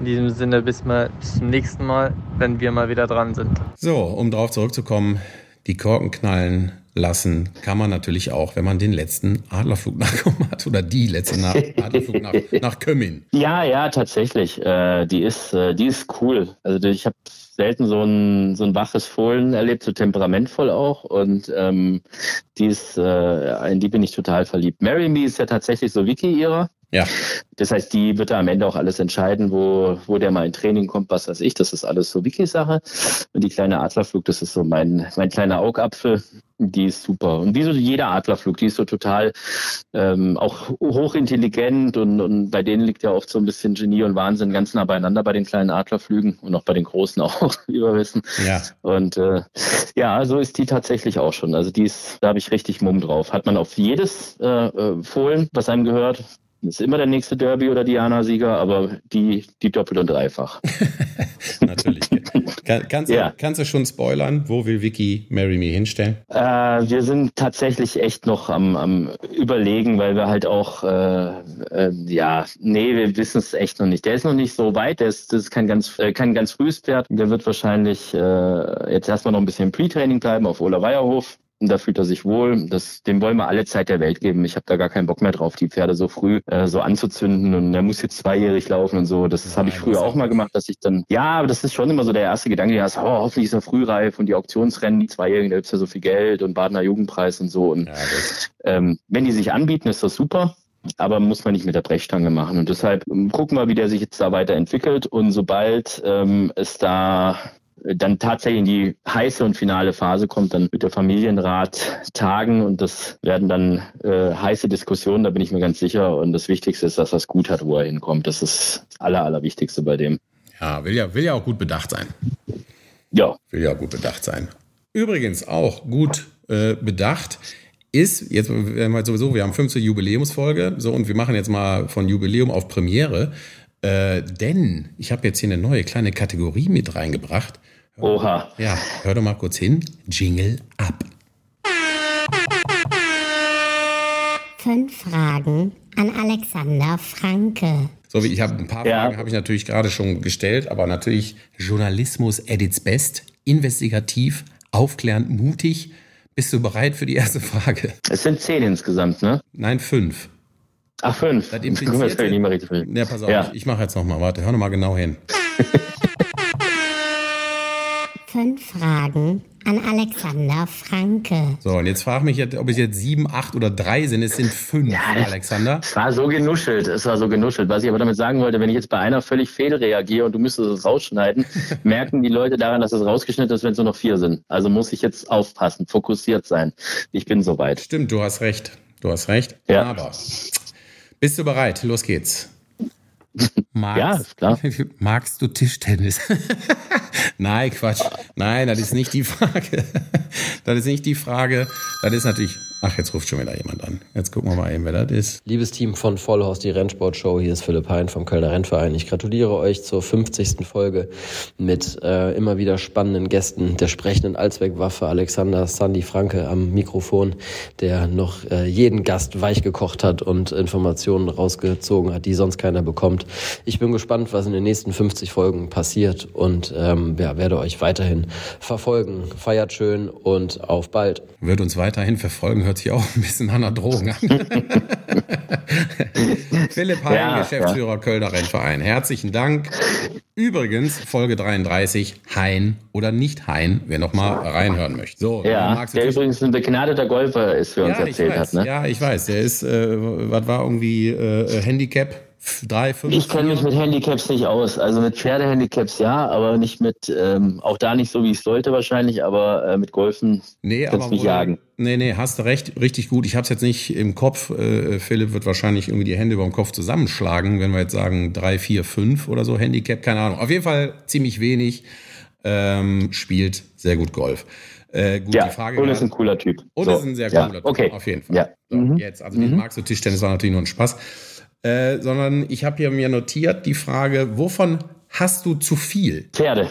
Speaker 7: In diesem Sinne bis, mal, bis zum nächsten Mal, wenn wir mal wieder dran sind.
Speaker 3: So, um darauf zurückzukommen, die Korken knallen lassen kann man natürlich auch, wenn man den letzten Adlerflug nachgekommen hat oder die letzte nach Adlerflug nach, nach Kömmin.
Speaker 1: Ja, ja, tatsächlich. Äh, die ist, äh, die ist cool. Also ich habe selten so ein, so ein waches Fohlen erlebt, so temperamentvoll auch. Und ähm, die ist, äh, in die bin ich total verliebt. Mary Me ist ja tatsächlich so Wiki ihrer.
Speaker 3: Ja.
Speaker 1: Das heißt, die wird da am Ende auch alles entscheiden, wo, wo der mal in Training kommt, was weiß ich. Das ist alles so Wiki-Sache. Und die kleine Adlerflug, das ist so mein, mein kleiner Augapfel. Die ist super. Und wie so jeder Adlerflug, die ist so total ähm, auch hochintelligent und, und bei denen liegt ja oft so ein bisschen Genie und Wahnsinn ganz nah beieinander bei den kleinen Adlerflügen und auch bei den großen auch, wie wir wissen.
Speaker 3: Ja.
Speaker 1: Und äh, ja, so ist die tatsächlich auch schon. Also die ist, da habe ich richtig Mumm drauf. Hat man auf jedes äh, äh Fohlen, was einem gehört, ist immer der nächste Derby oder Diana-Sieger, aber die, die doppelt und dreifach.
Speaker 3: Natürlich. Kann, kannst, ja. du, kannst du schon spoilern, wo will Vicky Marry Me hinstellen?
Speaker 1: Äh, wir sind tatsächlich echt noch am, am Überlegen, weil wir halt auch, äh, äh, ja, nee, wir wissen es echt noch nicht. Der ist noch nicht so weit, der ist, das ist kein ganz, äh, kein ganz frühes Pferd. Der wird wahrscheinlich äh, jetzt erstmal noch ein bisschen im Pre-Training bleiben auf Ola Weierhof und da fühlt er sich wohl. Das, dem wollen wir alle Zeit der Welt geben. Ich habe da gar keinen Bock mehr drauf, die Pferde so früh äh, so anzuzünden und er muss jetzt zweijährig laufen und so. Das, das habe ich früher auch mal gemacht, dass ich dann, ja, aber das ist schon immer so der erste Gedanke, ja, oh, hoffentlich ist er frühreif und die Auktionsrennen, die Zweijährigen, da gibt's ja so viel Geld und Badener Jugendpreis und so. Und ja, ähm, wenn die sich anbieten, ist das super aber muss man nicht mit der Brechstange machen. Und deshalb ähm, gucken wir, wie der sich jetzt da weiterentwickelt. Und sobald ähm, es da dann tatsächlich in die heiße und finale Phase kommt, dann wird der Familienrat tagen und das werden dann äh, heiße Diskussionen, da bin ich mir ganz sicher. Und das Wichtigste ist, dass er es gut hat, wo er hinkommt. Das ist das Aller, Allerwichtigste bei dem.
Speaker 3: Ja, will ja, will ja auch gut bedacht sein.
Speaker 1: Ja.
Speaker 3: Will ja auch gut bedacht sein. Übrigens auch gut äh, bedacht ist, jetzt mal sowieso, wir haben 15 Jubiläumsfolge, so und wir machen jetzt mal von Jubiläum auf Premiere. Äh, denn ich habe jetzt hier eine neue kleine Kategorie mit reingebracht.
Speaker 1: Oha.
Speaker 3: Ja, hör doch mal kurz hin. Jingle ab.
Speaker 8: Fünf Fragen an Alexander Franke.
Speaker 3: So wie ich habe ein paar ja. Fragen habe ich natürlich gerade schon gestellt, aber natürlich Journalismus at its best, investigativ, aufklärend, mutig. Bist du bereit für die erste Frage?
Speaker 1: Es sind zehn insgesamt, ne?
Speaker 3: Nein, fünf.
Speaker 1: Ach, fünf.
Speaker 3: Das impliziert, das nicht mehr richtig Ja, pass auf, ja. ich, ich mache jetzt nochmal. Warte, hör nochmal genau hin.
Speaker 8: Fünf Fragen an Alexander Franke.
Speaker 3: So, und jetzt frage mich, ob es jetzt sieben, acht oder drei sind. Es sind fünf, ja, Alexander.
Speaker 1: Es war so genuschelt, es war so genuschelt. Was ich aber damit sagen wollte, wenn ich jetzt bei einer völlig fehl reagiere und du müsstest es rausschneiden, merken die Leute daran, dass es rausgeschnitten ist, wenn es nur noch vier sind. Also muss ich jetzt aufpassen, fokussiert sein. Ich bin soweit.
Speaker 3: Stimmt, du hast recht. Du hast recht.
Speaker 1: Ja.
Speaker 3: Aber bist du bereit? Los geht's.
Speaker 1: Magst, ja, ist klar.
Speaker 3: Magst du Tischtennis? Nein, Quatsch. Nein, das ist nicht die Frage. Das ist nicht die Frage. Das ist natürlich. Ach, jetzt ruft schon wieder jemand an. Jetzt gucken wir mal eben, wer das ist.
Speaker 9: Liebes Team von Vollhorst, die Rennsportshow, hier ist Philipp Hein vom Kölner Rennverein. Ich gratuliere euch zur 50. Folge mit äh, immer wieder spannenden Gästen, der sprechenden Allzweckwaffe Alexander Sandy Franke am Mikrofon, der noch äh, jeden Gast weich gekocht hat und Informationen rausgezogen hat, die sonst keiner bekommt. Ich bin gespannt, was in den nächsten 50 Folgen passiert und ähm, ja, werde euch weiterhin verfolgen. Feiert schön und auf bald.
Speaker 3: Wird uns weiterhin verfolgen, hört sich auch ein bisschen an einer Drohung an. Philipp Hein,
Speaker 1: Ja,
Speaker 3: Geschäftsführer Kölner Rennverein. Herzlichen Dank. Übrigens, Folge 33, Hein oder nicht Hein, wer noch mal reinhören möchte. So,
Speaker 1: Ja, der übrigens ein begnadeter Golfer ist, er uns
Speaker 3: ja, ich
Speaker 1: erzählt
Speaker 3: weiß,
Speaker 1: hat. Ne?
Speaker 3: ja, ich weiß. Der ist, äh, was war irgendwie äh, Handicap? Drei, fünf,
Speaker 1: Ich kenne mich mit Handicaps nicht aus. Also mit Pferdehandicaps ja, aber nicht mit, ähm, auch da nicht so, wie ich sollte wahrscheinlich, aber äh, mit Golfen
Speaker 3: Nee,
Speaker 1: kannst mich jagen.
Speaker 3: Nee, nee, hast du recht, richtig gut. Ich habe es jetzt nicht im Kopf. Äh, Philipp wird wahrscheinlich irgendwie die Hände über dem Kopf zusammenschlagen, wenn wir jetzt sagen drei, vier, fünf oder so Handicap, keine Ahnung. Auf jeden Fall ziemlich wenig. Ähm, spielt sehr gut Golf. Äh, gut,
Speaker 1: Ja,
Speaker 3: die Frage
Speaker 1: und ist ein cooler Typ.
Speaker 3: und
Speaker 1: So,
Speaker 3: ist ein sehr
Speaker 1: ja,
Speaker 3: cooler Typ,
Speaker 1: Okay.
Speaker 3: auf jeden Fall.
Speaker 1: Ja.
Speaker 3: So,
Speaker 1: Mhm.
Speaker 3: Jetzt, also nicht magst du Tischtennis, war natürlich nur ein Spaß. Äh, sondern ich habe hier mir notiert die Frage, wovon hast du zu viel?
Speaker 1: Pferde.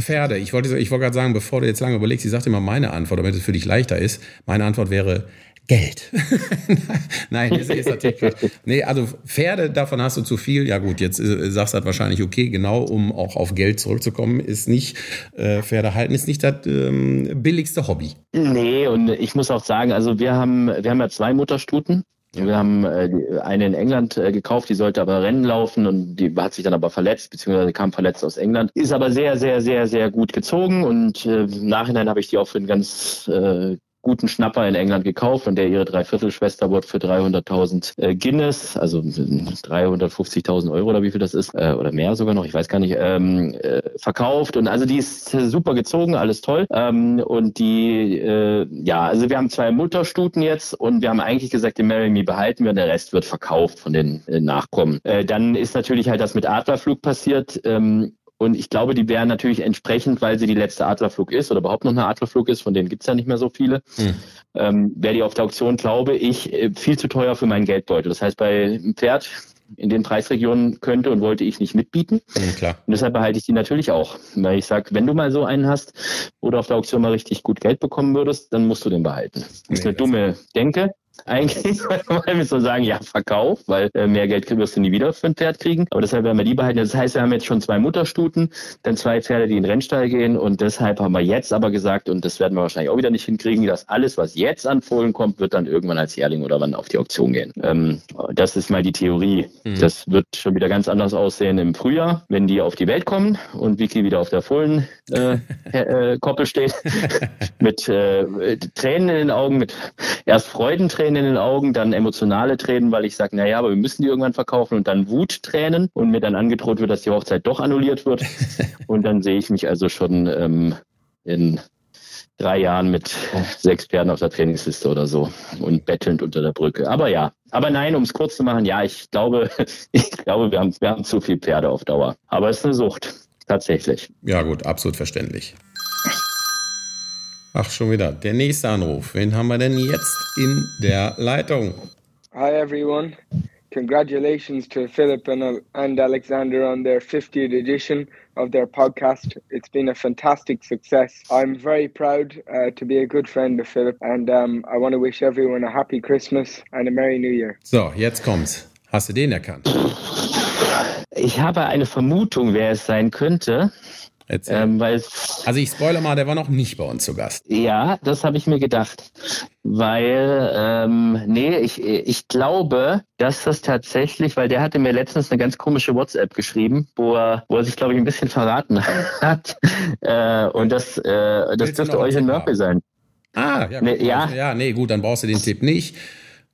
Speaker 3: Pferde. Ich wollte, ich wollte gerade sagen, bevor du jetzt lange überlegst, ich sagte immer meine Antwort, damit es für dich leichter ist. Meine Antwort wäre Geld. Nein, das ist natürlich Quatsch. Nee, also Pferde, davon hast du zu viel. Ja gut, jetzt äh, sagst du halt wahrscheinlich, okay, genau, um auch auf Geld zurückzukommen, ist nicht, äh, Pferde halten ist nicht das ähm, billigste Hobby.
Speaker 1: Nee, und ich muss auch sagen, also wir haben, wir haben ja zwei Mutterstuten. Wir haben äh, die- eine in England äh, gekauft, die sollte aber Rennen laufen und die hat sich dann aber verletzt, beziehungsweise kam verletzt aus England. Ist aber sehr, sehr, sehr, sehr gut gezogen und äh, im Nachhinein habe ich die auch für einen ganz äh, guten Schnapper in England gekauft und der ihre Dreiviertelschwester wurde für 300.000 äh, Guinness, also 350.000 Euro oder wie viel das ist, äh, oder mehr sogar noch, ich weiß gar nicht, ähm, äh, verkauft. Und also die ist super gezogen, alles toll. Ähm, und die, ja, also wir haben zwei Mutterstuten jetzt und wir haben eigentlich gesagt, den Marry Me behalten wir und der Rest wird verkauft von den Nachkommen. Dann ist natürlich halt das mit Adlerflug passiert, ähm, und ich glaube, die wären natürlich entsprechend, weil sie die letzte Adlerflug ist oder überhaupt noch eine Adlerflug ist, von denen gibt's ja nicht mehr so viele,
Speaker 3: Hm.
Speaker 1: ähm, wäre die auf der Auktion, glaube ich, äh, viel zu teuer für meinen Geldbeutel. Das heißt, bei einem Pferd in den Preisregionen könnte und wollte ich nicht mitbieten.
Speaker 3: Hm, klar.
Speaker 1: Und deshalb behalte ich die natürlich auch. Weil ich sage, wenn du mal so einen hast oder auf der Auktion mal richtig gut Geld bekommen würdest, dann musst du den behalten. Das ist
Speaker 3: Nee,
Speaker 1: eine
Speaker 3: das-
Speaker 1: dumme Denke. Eigentlich, weil wir so sagen, ja, Verkauf, weil äh, mehr Geld wirst du nie wieder für ein Pferd kriegen. Aber deshalb werden wir die behalten. Das heißt, wir haben jetzt schon zwei Mutterstuten, dann zwei Pferde, die in den Rennstall gehen. Und deshalb haben wir jetzt aber gesagt, und das werden wir wahrscheinlich auch wieder nicht hinkriegen, dass alles, was jetzt an Fohlen kommt, wird dann irgendwann als Jährling oder wann auf die Auktion gehen. Ähm, das ist mal die Theorie.
Speaker 3: Mhm.
Speaker 1: Das wird schon wieder ganz anders aussehen im Frühjahr, wenn die auf die Welt kommen und Vicky wieder auf der Fohlen äh, äh, Koppel steht, mit äh, Tränen in den Augen, mit erst Freudentränen in den Augen, dann emotionale Tränen, weil ich sage, naja, aber wir müssen die irgendwann verkaufen und dann Wuttränen und mir dann angedroht wird, dass die Hochzeit doch annulliert wird. und dann sehe ich mich also schon ähm, in drei Jahren mit sechs Pferden auf der Trainingsliste oder so und bettelnd unter der Brücke. Aber ja, aber nein, um es kurz zu machen, ja, ich glaube, ich glaube, wir haben, wir haben zu viel Pferde auf Dauer. Aber es ist eine Sucht, tatsächlich.
Speaker 3: Ja, gut, absolut verständlich. Ach, schon wieder. Der nächste Anruf. Wen haben wir denn jetzt in der Leitung?
Speaker 10: Hi everyone. Congratulations to Philip and, and Alexander on their 50th edition of their podcast. It's been a fantastic success. I'm very proud uh, to be a good friend of Philip, and um, I want to wish everyone a happy Christmas and a Merry New Year.
Speaker 3: So, jetzt kommt's. Hast du den erkannt?
Speaker 1: Ich habe eine Vermutung, wer es sein könnte, ähm,
Speaker 3: Also ich spoiler mal, der war noch nicht bei uns zu Gast.
Speaker 1: Ja, das habe ich mir gedacht. Weil, ähm, nee, ich, ich glaube, dass das tatsächlich, weil der hatte mir letztens eine ganz komische WhatsApp geschrieben, wo er, wo er sich, glaube ich, ein bisschen verraten hat. Äh, und das, äh, das
Speaker 3: Willst
Speaker 1: dürfte Eugen Murphy sein.
Speaker 3: Ah, ja,
Speaker 1: Nee,
Speaker 3: guck mal.
Speaker 1: ja.
Speaker 3: ja, nee, gut, dann brauchst du den Tipp nicht.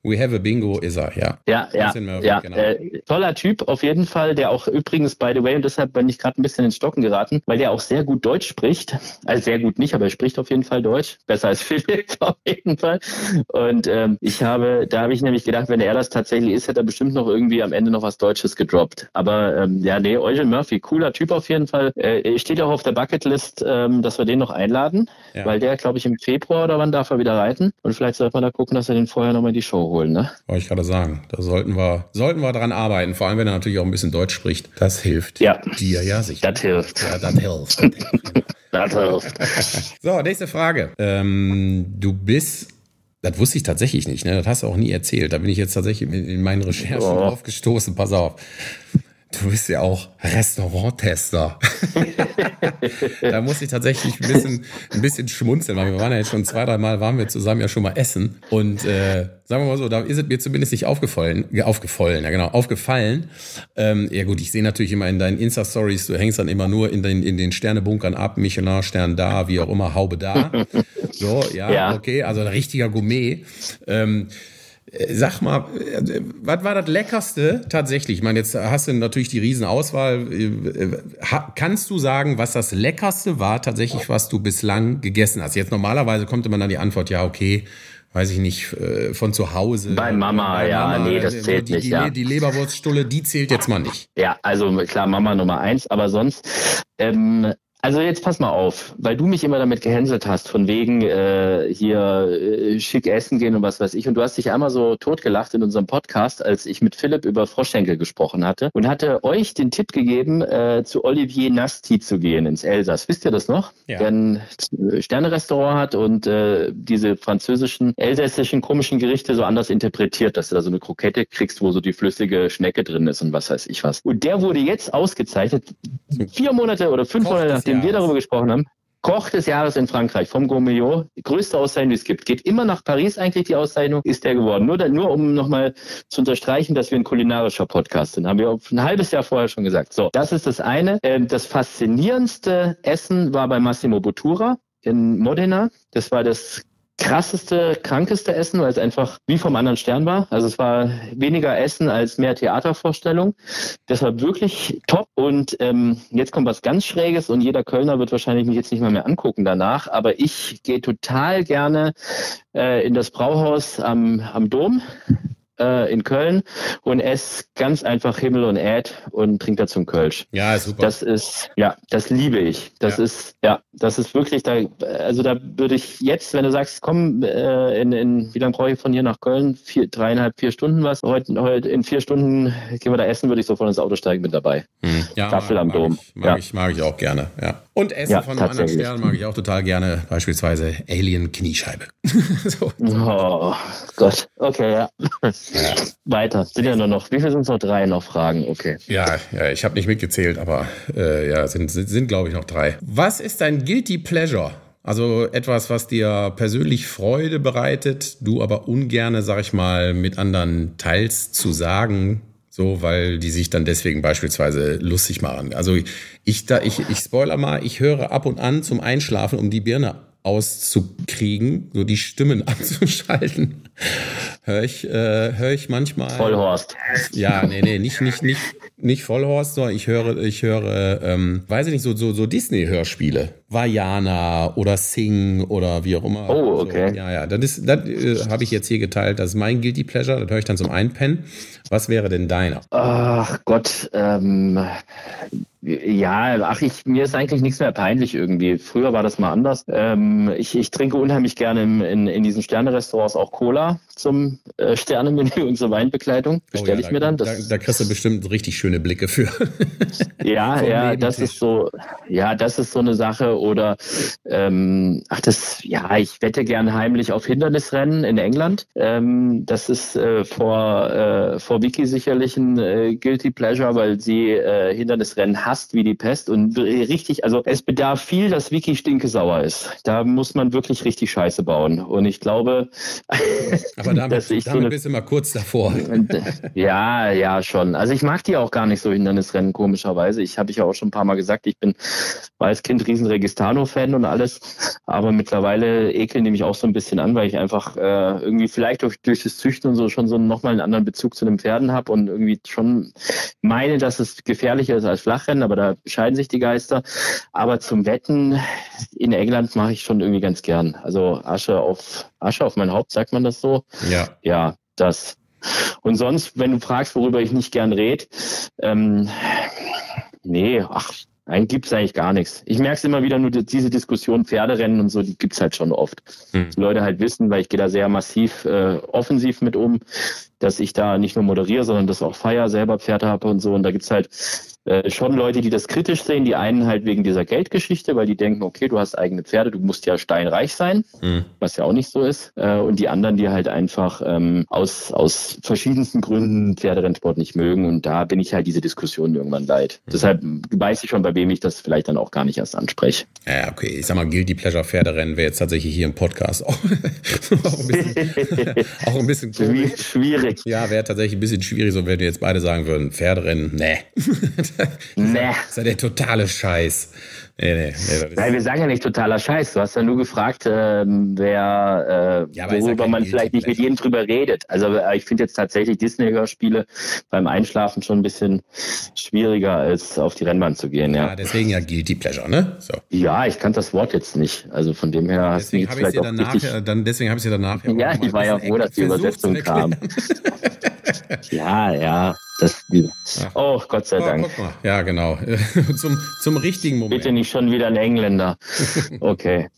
Speaker 3: We have a bingo is er, ja.
Speaker 1: Ja, ja,
Speaker 3: Murphy,
Speaker 1: ja.
Speaker 3: genau.
Speaker 1: Äh, toller Typ auf jeden Fall, der auch übrigens, by the way, und deshalb bin ich gerade ein bisschen ins Stocken geraten, weil der auch sehr gut Deutsch spricht. Also sehr gut nicht, aber er spricht auf jeden Fall Deutsch. Besser als Philipp auf jeden Fall. Und ähm, ich habe, da habe ich nämlich gedacht, wenn er das tatsächlich ist, hätte er bestimmt noch irgendwie am Ende noch was Deutsches gedroppt. Aber ähm, ja, nee, Eugen Murphy, cooler Typ auf jeden Fall. Äh, steht auch auf der Bucketlist, ähm, dass wir den noch einladen,
Speaker 3: Ja.
Speaker 1: weil der, glaube ich, im Februar oder wann darf er wieder reiten. Und vielleicht sollte man da gucken, dass wir den vorher nochmal in die Show holen, ne?
Speaker 3: Wollte ich gerade sagen. Da sollten wir, sollten wir dran arbeiten. Vor allem, wenn er natürlich auch ein bisschen Deutsch spricht. Das hilft
Speaker 1: Ja.
Speaker 3: dir ja sicher.
Speaker 1: Das hilft.
Speaker 3: Ja, das hilft.
Speaker 1: Das hilft.
Speaker 3: So, nächste Frage. Ähm, du bist, das wusste ich tatsächlich nicht, ne? Das hast du auch nie erzählt. Da bin ich jetzt tatsächlich in, in meinen Recherchen
Speaker 1: Oh.
Speaker 3: drauf gestoßen. Pass auf. Du bist ja auch Restauranttester. da muss ich tatsächlich ein bisschen, ein bisschen schmunzeln, weil wir waren ja jetzt schon zwei, drei Mal waren wir zusammen ja schon mal essen. Und äh, sagen wir mal so, da ist es mir zumindest nicht aufgefallen, aufgefallen, ja genau, aufgefallen. Ähm, ja gut, ich sehe natürlich immer in deinen Insta-Stories, du hängst dann immer nur in den, in den Sternebunkern ab, Michelin-Stern da, wie auch immer, Haube da. So, ja,
Speaker 1: Ja.
Speaker 3: okay, also ein richtiger Gourmet. Ähm, äh, Sag mal, äh, was war das Leckerste tatsächlich? Ich meine, jetzt hast du natürlich die Riesenauswahl. Äh, äh, Kannst du sagen, was das Leckerste war tatsächlich, was du bislang gegessen hast? Jetzt normalerweise kommt immer dann die Antwort, ja, okay, weiß ich nicht, äh, von zu Hause.
Speaker 1: Bei Mama, ja, nee, das
Speaker 3: äh,
Speaker 1: zählt
Speaker 3: die,
Speaker 1: nicht,
Speaker 3: die,
Speaker 1: ja.
Speaker 3: Die Leberwurststulle, die zählt jetzt mal nicht.
Speaker 1: Ja, also klar, Mama Nummer eins, aber sonst, ähm, also jetzt pass mal auf, weil du mich immer damit gehänselt hast, von wegen äh, hier äh, schick essen gehen und was weiß ich. Und du hast dich einmal so totgelacht in unserem Podcast, als ich mit Philipp über Froschschenkel gesprochen hatte und hatte euch den Tipp gegeben, äh, zu Olivier Nasti zu gehen ins Elsass. Wisst ihr das noch?
Speaker 3: Ja.
Speaker 1: Der ein Sternerestaurant hat und äh, diese französischen, elsässischen komischen Gerichte so anders interpretiert, dass du da so eine Krokette kriegst, wo so die flüssige Schnecke drin ist und was weiß ich was. Und der wurde jetzt ausgezeichnet, vier Monate oder fünf Monate
Speaker 3: des
Speaker 1: nachdem wir
Speaker 3: Jahres.
Speaker 1: darüber gesprochen haben. Koch des Jahres in Frankreich vom Gourmillot. Die größte Auszeichnung, die es gibt. Geht immer nach Paris eigentlich die Auszeichnung, ist der geworden. Nur, nur um nochmal zu unterstreichen, dass wir ein kulinarischer Podcast sind. Haben wir ein halbes Jahr vorher schon gesagt. So, das ist das eine. Ähm, Das faszinierendste Essen war bei Massimo Bottura in Modena. Das war das krasseste, krankeste Essen, weil es einfach wie vom anderen Stern war. Also es war weniger Essen als mehr Theatervorstellung. Das war wirklich top. Und ähm, jetzt kommt was ganz Schräges und jeder Kölner wird wahrscheinlich mich jetzt nicht mal mehr angucken danach. Aber ich gehe total gerne äh, in das Brauhaus am, am Dom äh, in Köln und esse ganz einfach Himmel und Äd und trinke dazu einen Kölsch.
Speaker 3: Ja, super.
Speaker 1: Das ist, ja, das liebe ich. Das
Speaker 3: Ja.
Speaker 1: ist, ja, das ist wirklich da, also da würde ich jetzt, wenn du sagst, komm, äh, in, in, wie lange brauche ich von hier nach Köln? Vier, dreieinhalb, vier Stunden was? Heute, heute in vier Stunden gehen wir da essen, würde ich sofort ins Auto steigen mit dabei.
Speaker 3: Hm. Ja,
Speaker 1: Staffel am
Speaker 3: mag
Speaker 1: Dom.
Speaker 3: Ich, mag,
Speaker 1: Ja.
Speaker 3: ich, mag ich auch gerne, ja. Und Essen
Speaker 1: Ja,
Speaker 3: von einem anderen. Stern mag ich auch total gerne. Beispielsweise Alien Kniescheibe. so.
Speaker 1: Oh Gott, okay, ja. Weiter. Sind ja nur noch, wie viel sind es noch? Drei noch Fragen, okay.
Speaker 3: Ja, ja, ich habe nicht mitgezählt, aber äh, ja, sind, sind, sind glaube ich, noch drei. Was ist dein Guilty Pleasure? Also etwas, was dir persönlich Freude bereitet, du aber ungerne, sag ich mal, mit anderen teils zu sagen, so, weil die sich dann deswegen beispielsweise lustig machen. Also ich, da, ich, ich spoiler mal, ich höre ab und an zum Einschlafen, um die Birne auszukriegen, so die Stimmen abzuschalten, höre ich, äh, höre ich manchmal.
Speaker 1: Vollhorst.
Speaker 3: Ja, nee, nee, nicht, nicht, nicht, nicht Vollhorst, sondern ich höre, ich höre, ähm, weiß ich nicht, so, so, so Disney-Hörspiele. Vajana oder Sing oder wie auch immer.
Speaker 1: Oh, okay.
Speaker 3: So, ja, ja, das ist, das äh, habe ich jetzt hier geteilt. Das ist mein Guilty Pleasure. Das höre ich dann zum Einpennen. Was wäre denn deiner?
Speaker 1: Ach Gott, ähm, ja, ach, ich, mir ist eigentlich nichts mehr peinlich irgendwie. Früher war das mal anders. Ähm, ich, ich trinke unheimlich gerne im, in, in diesen Sterne-Restaurants auch Cola now zum äh, Sternemenü und zur Weinbegleitung. Bestelle
Speaker 3: Oh ja,
Speaker 1: ich mir dann.
Speaker 3: Da,
Speaker 1: Das,
Speaker 3: da kriegst du bestimmt richtig schöne Blicke für.
Speaker 1: ja, ja, das ist so, ja, das ist so eine Sache. Oder ähm, ach, das, ja, ich wette gern heimlich auf Hindernisrennen in England. Ähm, das ist äh, vor, äh, vor Vicky sicherlich ein äh, Guilty Pleasure, weil sie äh, Hindernisrennen hasst wie die Pest und richtig, also es bedarf viel, dass Vicky stinkesauer ist. Da muss man wirklich richtig Scheiße bauen. Und ich glaube,
Speaker 3: Aber damit,
Speaker 1: dass ich so
Speaker 3: damit
Speaker 1: eine
Speaker 3: bist du mal kurz davor.
Speaker 1: äh, ja, ja, schon. Also ich mag die auch gar nicht so Hindernisrennen, komischerweise. Ich habe ich ja auch schon ein paar Mal gesagt, ich bin als Kind riesen Tristano-Fan und alles. Aber mittlerweile ekeln die mich auch so ein bisschen an, weil ich einfach äh, irgendwie vielleicht durch, durch das Züchten und so schon so nochmal einen anderen Bezug zu den Pferden habe und irgendwie schon meine, dass es gefährlicher ist als Flachrennen, aber da scheiden sich die Geister. Aber zum Wetten in England mache ich schon irgendwie ganz gern. Also Asche auf Asche auf mein Haupt, sagt man das so?
Speaker 3: Ja.
Speaker 1: Ja, das. Und sonst, wenn du fragst, worüber ich nicht gern rede, ähm, nee, ach, Nein, gibt's eigentlich gar nichts. Ich merke es immer wieder, nur diese Diskussion Pferderennen und so, die gibt's halt schon oft. Hm. Die Leute halt wissen, weil ich gehe da sehr massiv äh, offensiv mit um, dass ich da nicht nur moderiere, sondern das auch feier, selber Pferde habe und so. Und da gibt's halt äh, schon Leute, die das kritisch sehen. Die einen halt wegen dieser Geldgeschichte, weil die denken, okay, du hast eigene Pferde, du musst ja steinreich sein, mhm. was ja auch nicht so ist. Äh, und die anderen, die halt einfach ähm, aus, aus verschiedensten Gründen Pferderennsport nicht mögen. Und da bin ich halt diese Diskussion irgendwann leid. Mhm. Deshalb weiß ich schon, bei wem ich das vielleicht dann auch gar nicht erst anspreche.
Speaker 3: Ja, okay. Ich sag mal, Guilty Pleasure Pferderennen wäre jetzt tatsächlich hier im Podcast auch, auch ein bisschen, auch ein bisschen
Speaker 1: schwierig.
Speaker 3: Ja, wäre tatsächlich ein bisschen schwierig, so wenn wir jetzt beide sagen würden, Pferderennen, nee. nee. Das ist ja der totale Scheiß.
Speaker 1: Nee, nee, nee, Nein, wir sagen ja nicht totaler Scheiß. Du hast ja nur gefragt, äh, wer, äh, ja, worüber man vielleicht nicht mit jedem drüber redet. Also äh, ich finde jetzt tatsächlich Disney-Hörspiele beim Einschlafen schon ein bisschen schwieriger, als auf die Rennbahn zu gehen. Ja, ja
Speaker 3: deswegen ja Guilty Pleasure, ne?
Speaker 1: So. Ja, ich kannte das Wort jetzt nicht. Also von dem her
Speaker 3: hast deswegen du vielleicht auch danach, richtig... Dann, deswegen habe ich sie danach
Speaker 1: ja, ja ich war ja froh, dass die Übersetzung kam. ja, ja. Das, oh, Gott sei oh, Dank.
Speaker 3: Ja, genau. zum, zum richtigen Moment.
Speaker 1: Bitte nicht schon wieder ein Engländer. Okay.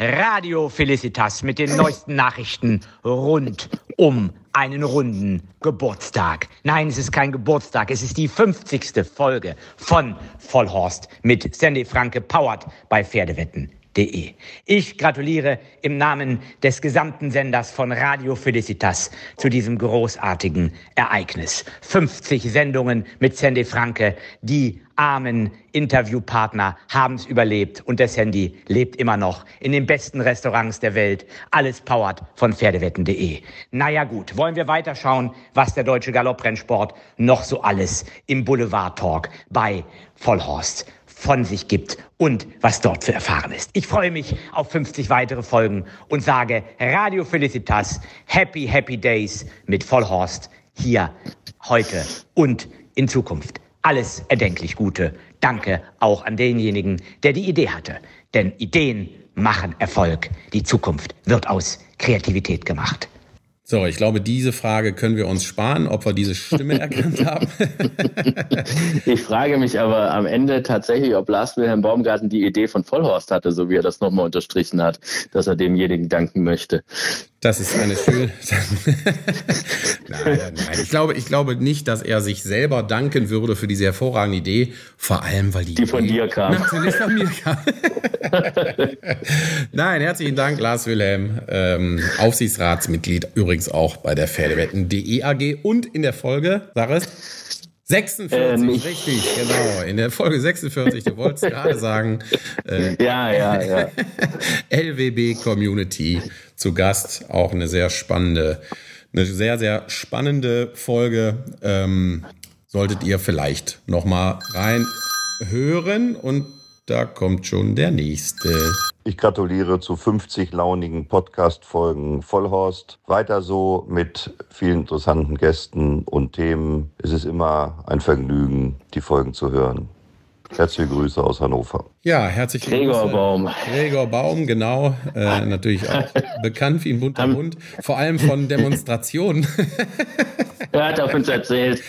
Speaker 11: Radio Felicitas mit den neuesten Nachrichten rund um einen runden Geburtstag. Nein, es ist kein Geburtstag, es ist die 50. Folge von Vollhorst mit Sandy Franke, powered bei Pferdewetten www.radiofelicitas.de. Ich gratuliere im Namen des gesamten Senders von Radio Felicitas zu diesem großartigen Ereignis. 50 Sendungen mit Sandy Franke, die armen Interviewpartner haben es überlebt und der Sandy lebt immer noch in den besten Restaurants der Welt. Alles powered von Pferdewetten.de. Naja gut, wollen wir weiterschauen, was der deutsche Galopprennsport noch so alles im Boulevard Talk bei Vollhorst von sich gibt und was dort zu erfahren ist. Ich freue mich auf 50 weitere Folgen und sage Radio Felicitas, Happy, Happy Days mit Vollhorst hier heute und in Zukunft. Alles erdenklich Gute. Danke auch an denjenigen, der die Idee hatte. Denn Ideen machen Erfolg. Die Zukunft wird aus Kreativität gemacht.
Speaker 3: So, ich glaube, diese Frage können wir uns sparen, ob wir diese Stimme erkannt haben.
Speaker 1: ich frage mich aber am Ende tatsächlich, ob Lars Wilhelm Baumgarten die Idee von Vollhorst hatte, so wie er das nochmal unterstrichen hat, dass er demjenigen danken möchte.
Speaker 3: Das ist eine schöne. nein, nein. Ich glaube, ich glaube nicht, dass er sich selber danken würde für diese hervorragende Idee. Vor allem, weil die,
Speaker 1: die von dir kam.
Speaker 3: Natürlich von mir kam. nein, herzlichen Dank, Lars Wilhelm, ähm, Aufsichtsratsmitglied, übrigens auch bei der Pferdewetten.de AG und in der Folge, sag es. 46, ähm, richtig, genau. In der Folge 46, du wolltest gerade sagen.
Speaker 1: Äh, ja, ja, ja.
Speaker 3: LWB Community zu Gast. Auch eine sehr spannende, eine sehr, sehr spannende Folge. Ähm, solltet ihr vielleicht nochmal reinhören und da kommt schon der nächste.
Speaker 12: Ich gratuliere zu 50 launigen Podcast-Folgen Vollhorst. Weiter so mit vielen interessanten Gästen und Themen. Es ist immer ein Vergnügen, die Folgen zu hören. Herzliche Grüße aus Hannover.
Speaker 3: Ja, herzlich
Speaker 1: Gregor Grüße. Baum.
Speaker 3: Gregor Baum, genau. Äh, natürlich auch bekannt wie ein bunter Hund. Vor allem von Demonstrationen.
Speaker 1: er hat auf uns erzählt,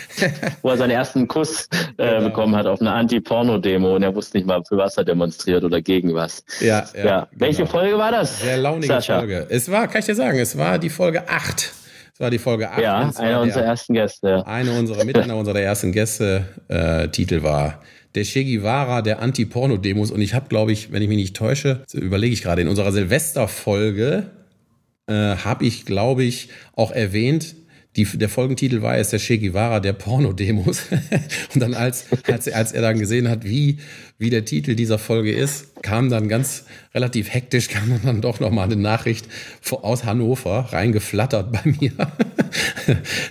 Speaker 1: wo er seinen ersten Kuss äh, genau. bekommen hat auf einer Anti-Porno-Demo und er wusste nicht mal, für was er demonstriert oder gegen was.
Speaker 3: Ja, ja. ja.
Speaker 1: Welche genau. Folge war das?
Speaker 3: Sehr launige Sascha? Folge. Es war, kann ich dir sagen, es war die Folge 8. Es war die Folge 8.
Speaker 1: Ja, einer unserer ersten Gäste.
Speaker 3: Eine unserer, mit einer unserer ersten Gäste. Äh, Titel war der Che Guevara der Anti-Porno-Demos. Und ich habe, glaube ich, wenn ich mich nicht täusche, überlege ich gerade, in unserer Silvesterfolge äh, habe ich, glaube ich, auch erwähnt, die, der Folgentitel war jetzt der Che Guevara der Porno-Demos. und dann, als, als, als er dann gesehen hat, wie, wie der Titel dieser Folge ist, kam dann ganz relativ hektisch, kam dann doch nochmal eine Nachricht aus Hannover reingeflattert bei mir.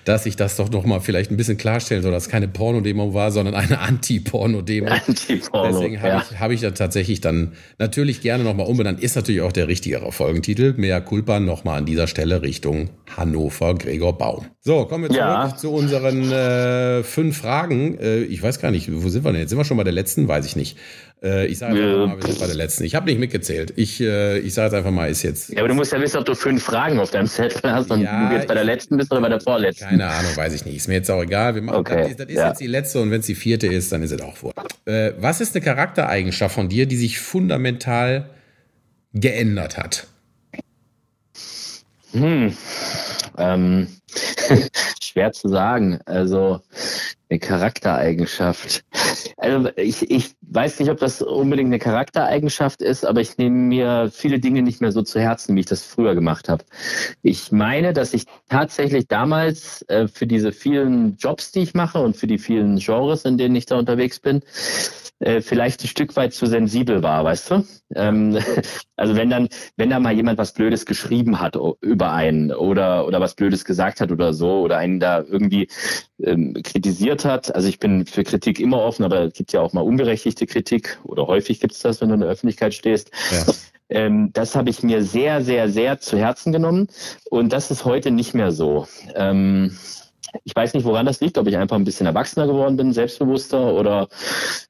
Speaker 3: dass ich das doch noch mal vielleicht ein bisschen klarstellen soll, dass es keine Porno-Demo war, sondern eine Anti-Porno-Demo.
Speaker 1: Anti-Porno,
Speaker 3: Deswegen habe
Speaker 1: ja.
Speaker 3: ich, hab ich da tatsächlich dann natürlich gerne noch mal umbenannt. Ist natürlich auch der richtigere Folgentitel. Mea culpa noch mal an dieser Stelle Richtung Hannover, Gregor Baum. So, kommen wir zurück
Speaker 1: Ja.
Speaker 3: zu unseren äh, fünf Fragen. Äh, ich weiß gar nicht, wo sind wir denn jetzt? Sind wir schon bei der letzten? Weiß ich nicht. Äh, ich sage einfach
Speaker 1: Äh,
Speaker 3: mal, wir sind bei der letzten. Ich habe nicht mitgezählt. Ich, äh, ich sage jetzt einfach mal, ist jetzt
Speaker 1: Ja, aber du musst ja wissen, ob du fünf Fragen auf deinem Zettel hast und
Speaker 3: Ja,
Speaker 1: du jetzt bei der letzten bist oder bei der vorletzten.
Speaker 3: Keine Ahnung, weiß ich nicht. Ist mir jetzt auch egal. Wir machen,
Speaker 1: Okay,
Speaker 3: das, das ist
Speaker 1: ja.
Speaker 3: jetzt die letzte und wenn es die vierte ist, dann ist es auch vor. Äh, was ist eine Charaktereigenschaft von dir, die sich fundamental geändert hat?
Speaker 1: Hm. Ähm, schwer zu sagen. Also eine Charaktereigenschaft. Also ich, ich weiß nicht, ob das unbedingt eine Charaktereigenschaft ist, aber ich nehme mir viele Dinge nicht mehr so zu Herzen, wie ich das früher gemacht habe. Ich meine, dass ich tatsächlich damals äh, für diese vielen Jobs, die ich mache und für die vielen Genres, in denen ich da unterwegs bin, äh, vielleicht ein Stück weit zu sensibel war, weißt du? Ähm, also wenn dann, wenn da mal jemand was Blödes geschrieben hat über einen oder oder was Blödes gesagt hat oder so oder einen da irgendwie ähm, kritisiert hat. Also ich bin für Kritik immer offen, aber es gibt ja auch mal unberechtigte Kritik oder häufig gibt es das, wenn du in der Öffentlichkeit stehst.
Speaker 3: Ja.
Speaker 1: Ähm, das habe ich mir sehr, sehr, sehr zu Herzen genommen und das ist heute nicht mehr so. Ähm, ich weiß nicht, woran das liegt, ob ich einfach ein bisschen erwachsener geworden bin, selbstbewusster oder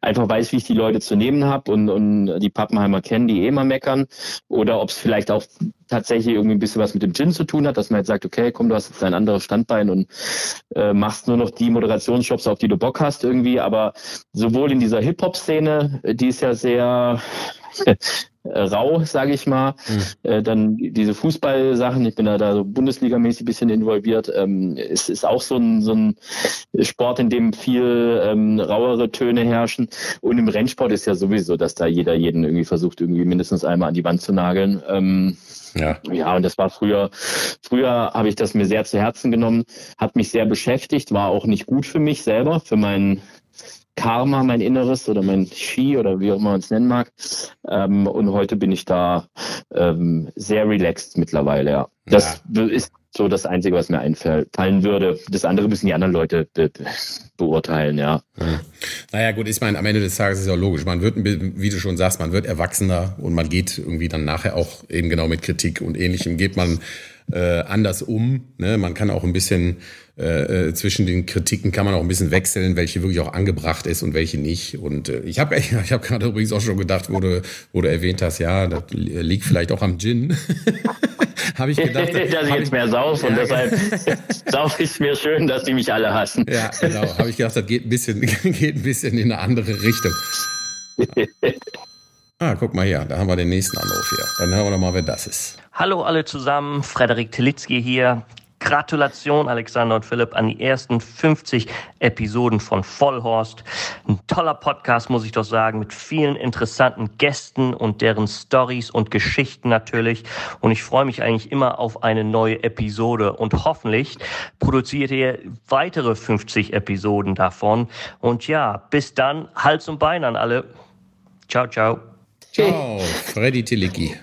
Speaker 1: einfach weiß, wie ich die Leute zu nehmen habe und, und die Pappenheimer kennen, die eh immer meckern. Oder ob es vielleicht auch tatsächlich irgendwie ein bisschen was mit dem Gin zu tun hat, dass man jetzt sagt, okay, komm, du hast jetzt ein anderes Standbein und äh, machst nur noch die Moderationsjobs, auf die du Bock hast irgendwie. Aber sowohl in dieser Hip-Hop-Szene, die ist ja sehr rau, sage ich mal. Äh, dann diese Fußballsachen, ich bin da, da so Bundesligamäßig ein bisschen involviert. Ähm, es ist auch so ein, so ein Sport, in dem viel ähm, rauere Töne herrschen. Und im Rennsport ist ja sowieso, dass da jeder jeden irgendwie versucht, irgendwie mindestens einmal an die Wand zu nageln. Ähm,
Speaker 3: Ja.
Speaker 1: ja, und das war früher, früher habe ich das mir sehr zu Herzen genommen, hat mich sehr beschäftigt, war auch nicht gut für mich selber, für mein Karma, mein Inneres oder mein Ski oder wie auch immer man es nennen mag. Ähm, und heute bin ich da ähm, sehr relaxed mittlerweile, ja. Das ist so das Einzige, was mir einfallen würde. Das andere müssen die anderen Leute be be beurteilen, ja.
Speaker 3: Naja, gut, ich meine, am Ende des Tages ist ja auch logisch. Man wird, wie du schon sagst, man wird erwachsener und man geht irgendwie dann nachher auch eben genau mit Kritik und ähnlichem geht man äh, anders um. Ne? Man kann auch ein bisschen äh, äh, zwischen den Kritiken kann man auch ein bisschen wechseln, welche wirklich auch angebracht ist und welche nicht. Und äh, ich habe ich hab gerade übrigens auch schon gedacht, wo du, wo du erwähnt hast, ja, das liegt vielleicht auch am Gin. habe ich gedacht.
Speaker 1: dass ich jetzt mehr sauf und
Speaker 3: Ja,
Speaker 1: deshalb sauf ich mir schön, dass die mich alle hassen.
Speaker 3: Ja, genau. Habe ich gedacht, das geht ein bisschen, geht ein bisschen in eine andere Richtung. Ah, guck mal hier, da haben wir den nächsten Anruf hier. Dann hören wir doch mal, wer das ist.
Speaker 13: Hallo alle zusammen, Frederik Tilitzki hier. Gratulation, Alexander und Philipp, an die ersten 50 Episoden von Vollhorst. Ein toller Podcast, muss ich doch sagen, mit vielen interessanten Gästen und deren Stories und Geschichten natürlich. Und ich freue mich eigentlich immer auf eine neue Episode. Und hoffentlich produziert ihr weitere 50 Episoden davon. Und ja, bis dann, Hals und Bein an alle. Ciao, ciao.
Speaker 3: Ciao, Freddy Tilicki.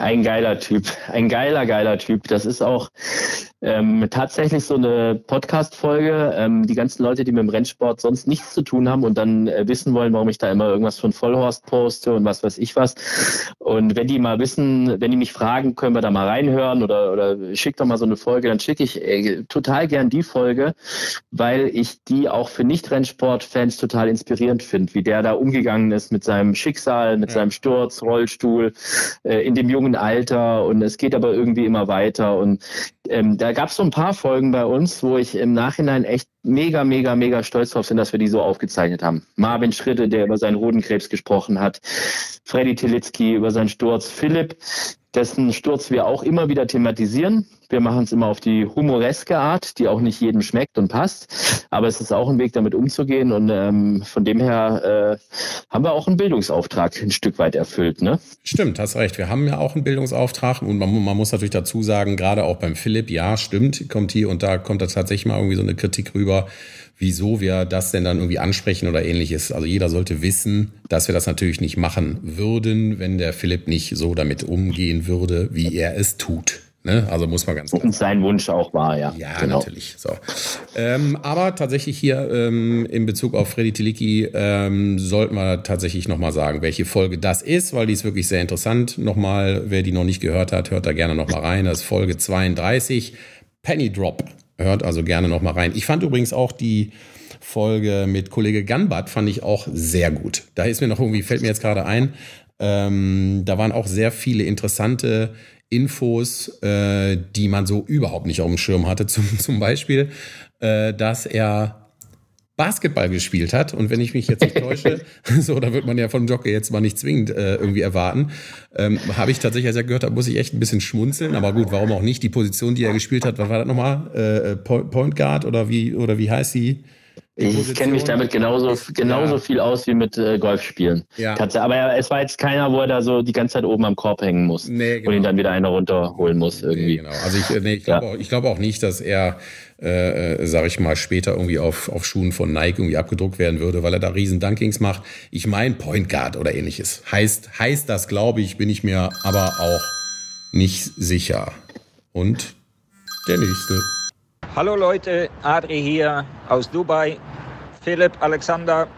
Speaker 1: Ein geiler Typ, ein geiler, geiler Typ. Das ist auch ähm, tatsächlich so eine Podcast-Folge. Ähm, die ganzen Leute, die mit dem Rennsport sonst nichts zu tun haben und dann äh, wissen wollen, warum ich da immer irgendwas von Vollhorst poste und was weiß ich was. Und wenn die mal wissen, wenn die mich fragen, können wir da mal reinhören oder, oder schick doch mal so eine Folge, dann schicke ich äh, total gern die Folge, weil ich die auch für Nicht-Rennsport-Fans total inspirierend finde, wie der da umgegangen ist mit seinem Schicksal, mit seinem Sturz, Rollstuhl, äh, in dem jungen Alter und es geht aber irgendwie immer weiter und ähm, da gab es so ein paar Folgen bei uns, wo ich im Nachhinein echt mega, mega, mega stolz drauf bin, dass wir die so aufgezeichnet haben. Marvin Schritte, der über seinen Hodenkrebs gesprochen hat, Freddy Tilitzki über seinen Sturz, Philipp, dessen Sturz wir auch immer wieder thematisieren. Wir machen es immer auf die humoreske Art, die auch nicht jedem schmeckt und passt. Aber es ist auch ein Weg, damit umzugehen. Und ähm, von dem her äh, haben wir auch einen Bildungsauftrag ein Stück weit erfüllt. Ne?
Speaker 3: Stimmt, hast recht. Wir haben ja auch einen Bildungsauftrag und man, man muss natürlich dazu sagen, gerade auch beim Philipp, ja, stimmt, kommt hier und da kommt da tatsächlich mal irgendwie so eine Kritik rüber, wieso wir das denn dann irgendwie ansprechen oder ähnliches. Also jeder sollte wissen, dass wir das natürlich nicht machen würden, wenn der Philipp nicht so damit umgehen würde, wie er es tut. Ne? Also muss man ganz
Speaker 1: klar Und sein Wunsch auch war, ja.
Speaker 3: Ja, genau. natürlich. So. Ähm, aber tatsächlich hier ähm, in Bezug auf Freddy Tiliki ähm, sollten wir tatsächlich nochmal sagen, welche Folge das ist, weil die ist wirklich sehr interessant. Nochmal, wer die noch nicht gehört hat, hört da gerne nochmal rein. Das ist Folge 32, Penny Drop. Hört also gerne nochmal rein. Ich fand übrigens auch die Folge mit Kollege Ganbart fand ich auch sehr gut. Da ist mir noch irgendwie, fällt mir jetzt gerade ein, ähm, da waren auch sehr viele interessante Infos, äh, die man so überhaupt nicht auf dem Schirm hatte. Zum, zum Beispiel, äh, dass er Basketball gespielt hat. Und wenn ich mich jetzt nicht täusche, so, da wird man ja vom Jockey jetzt mal nicht zwingend äh, irgendwie erwarten, ähm, habe ich tatsächlich, als er gehört habe, muss ich echt ein bisschen schmunzeln. Aber gut, warum auch nicht? Die Position, die er gespielt hat, was war das nochmal? Äh, Point Guard oder wie, oder wie heißt sie?
Speaker 1: Ich kenne mich damit genauso, genauso ja. viel aus wie mit äh, Golfspielen. Ja. Aber es war jetzt keiner, wo er da so die ganze Zeit oben am Korb hängen muss nee, genau. und ihn dann wieder einer runterholen muss irgendwie. Nee, genau.
Speaker 3: Also ich, nee, ich glaube ja. auch, glaub auch nicht, dass er, äh, äh, sag ich mal, später irgendwie auf, auf Schuhen von Nike irgendwie abgedruckt werden würde, weil er da riesen Dunkings macht. Ich meine Point Guard oder ähnliches. Heißt, heißt das, glaube ich, bin ich mir aber auch nicht sicher. Und der nächste.
Speaker 14: Hallo Leute, Adri hier aus Dubai. Philipp, Alexander,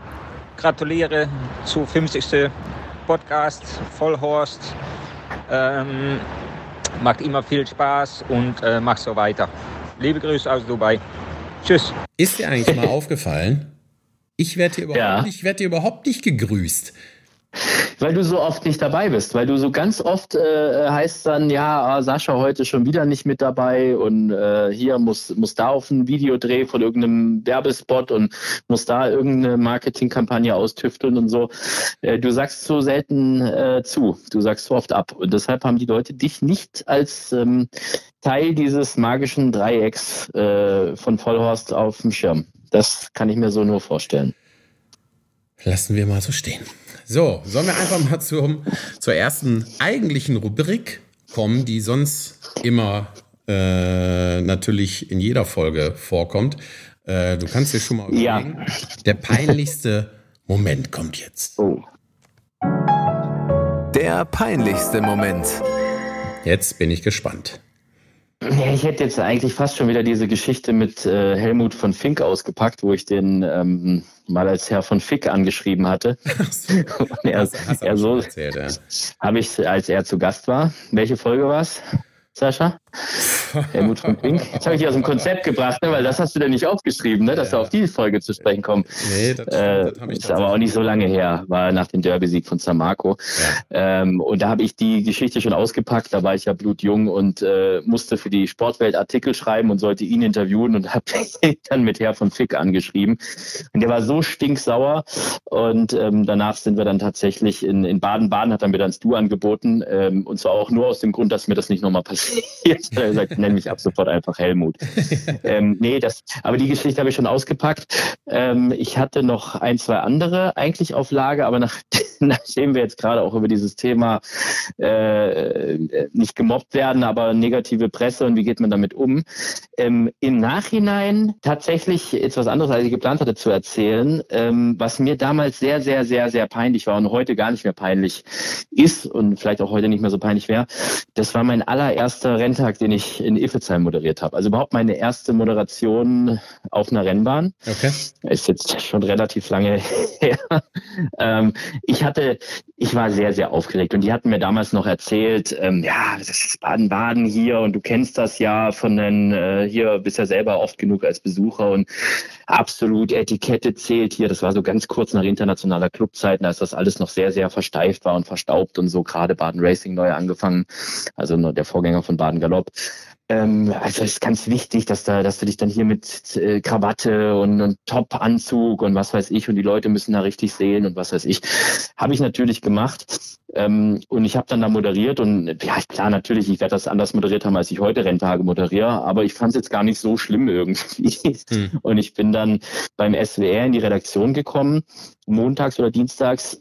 Speaker 14: gratuliere zu 50. Podcast Vollhorst. Ähm, macht immer viel Spaß und äh, macht so weiter. Liebe Grüße aus Dubai. Tschüss.
Speaker 3: Ist dir eigentlich mal aufgefallen? Ich werde hier, ja. werd hier überhaupt nicht gegrüßt.
Speaker 1: Weil du so oft nicht dabei bist, weil du so ganz oft äh, heißt dann, ja, ah, Sascha heute schon wieder nicht mit dabei und äh, hier muss, muss da auf ein Videodreh von irgendeinem Werbespot und muss da irgendeine Marketingkampagne austüfteln und so. Äh, du sagst so selten äh, zu, du sagst so oft ab und deshalb haben die Leute dich nicht als ähm, Teil dieses magischen Dreiecks äh, von Vollhorst auf dem Schirm. Das kann ich mir so nur vorstellen.
Speaker 3: Lassen wir mal so stehen. So, sollen wir einfach mal zum, zur ersten eigentlichen Rubrik kommen, die sonst immer äh, natürlich in jeder Folge vorkommt. Äh, du kannst dir schon mal überlegen. Ja. Der peinlichste Moment kommt jetzt. Oh.
Speaker 2: Der peinlichste Moment.
Speaker 3: Jetzt bin ich gespannt.
Speaker 1: Ja, ich hätte jetzt eigentlich fast schon wieder diese Geschichte mit äh, Helmut von Fink ausgepackt, wo ich den ähm, mal als Herr von Fick angeschrieben hatte. Er, hast, hast er so ja. habe ich, als er zu Gast war. Welche Folge war es? Sascha? Helmut von Pink. Das habe ich aus dem Konzept gebracht, ne? weil das hast du denn nicht aufgeschrieben, ne? dass ja. wir auf die Folge zu sprechen kommen. Nee, das, äh, das ist aber auch nicht so lange her, war nach dem Derby-Sieg von San Marco. Ja. Ähm, und da habe ich die Geschichte schon ausgepackt, da war ich ja blutjung und äh, musste für die Sportwelt Artikel schreiben und sollte ihn interviewen und habe dann mit Herr von Fick angeschrieben. Und der war so stinksauer und ähm, danach sind wir dann tatsächlich in, in Baden-Baden, hat er mir dann das Du angeboten ähm, und zwar auch nur aus dem Grund, dass mir das nicht nochmal passiert jetzt er gesagt, nenn mich ab sofort einfach Helmut. ähm, nee, das, aber die Geschichte habe ich schon ausgepackt. Ähm, ich hatte noch ein, zwei andere eigentlich auf Lage, aber nach, nachdem wir jetzt gerade auch über dieses Thema äh, nicht gemobbt werden, aber negative Presse und wie geht man damit um, ähm, im Nachhinein tatsächlich etwas anderes, als ich geplant hatte zu erzählen, ähm, was mir damals sehr, sehr, sehr, sehr peinlich war und heute gar nicht mehr peinlich ist und vielleicht auch heute nicht mehr so peinlich wäre. Das war mein allererster Renntag, den ich in Iffezheim moderiert habe. Also überhaupt meine erste Moderation auf einer Rennbahn. Okay. Ist jetzt schon relativ lange her. Ähm, ich hatte, ich war sehr, sehr aufgeregt und die hatten mir damals noch erzählt, ähm, ja, das ist Baden-Baden hier und du kennst das ja von den, äh, hier bist ja selber oft genug als Besucher und absolut Etikette zählt hier. Das war so ganz kurz nach internationaler Clubzeiten, als das alles noch sehr, sehr versteift war und verstaubt und so gerade Baden Racing neu angefangen, also der Vorgänger von Baden Galopp. Ähm, also es ist ganz wichtig, dass da, dass du dich dann hier mit äh, Krawatte und, und Top-Anzug und was weiß ich und die Leute müssen da richtig sehen und was weiß ich. Habe ich natürlich gemacht. Ähm, und ich habe dann da moderiert und ja, klar, natürlich, ich werde das anders moderiert haben, als ich heute Renntage moderiere, aber ich fand es jetzt gar nicht so schlimm irgendwie. Hm. Und ich bin dann beim SWR in die Redaktion gekommen, montags oder dienstags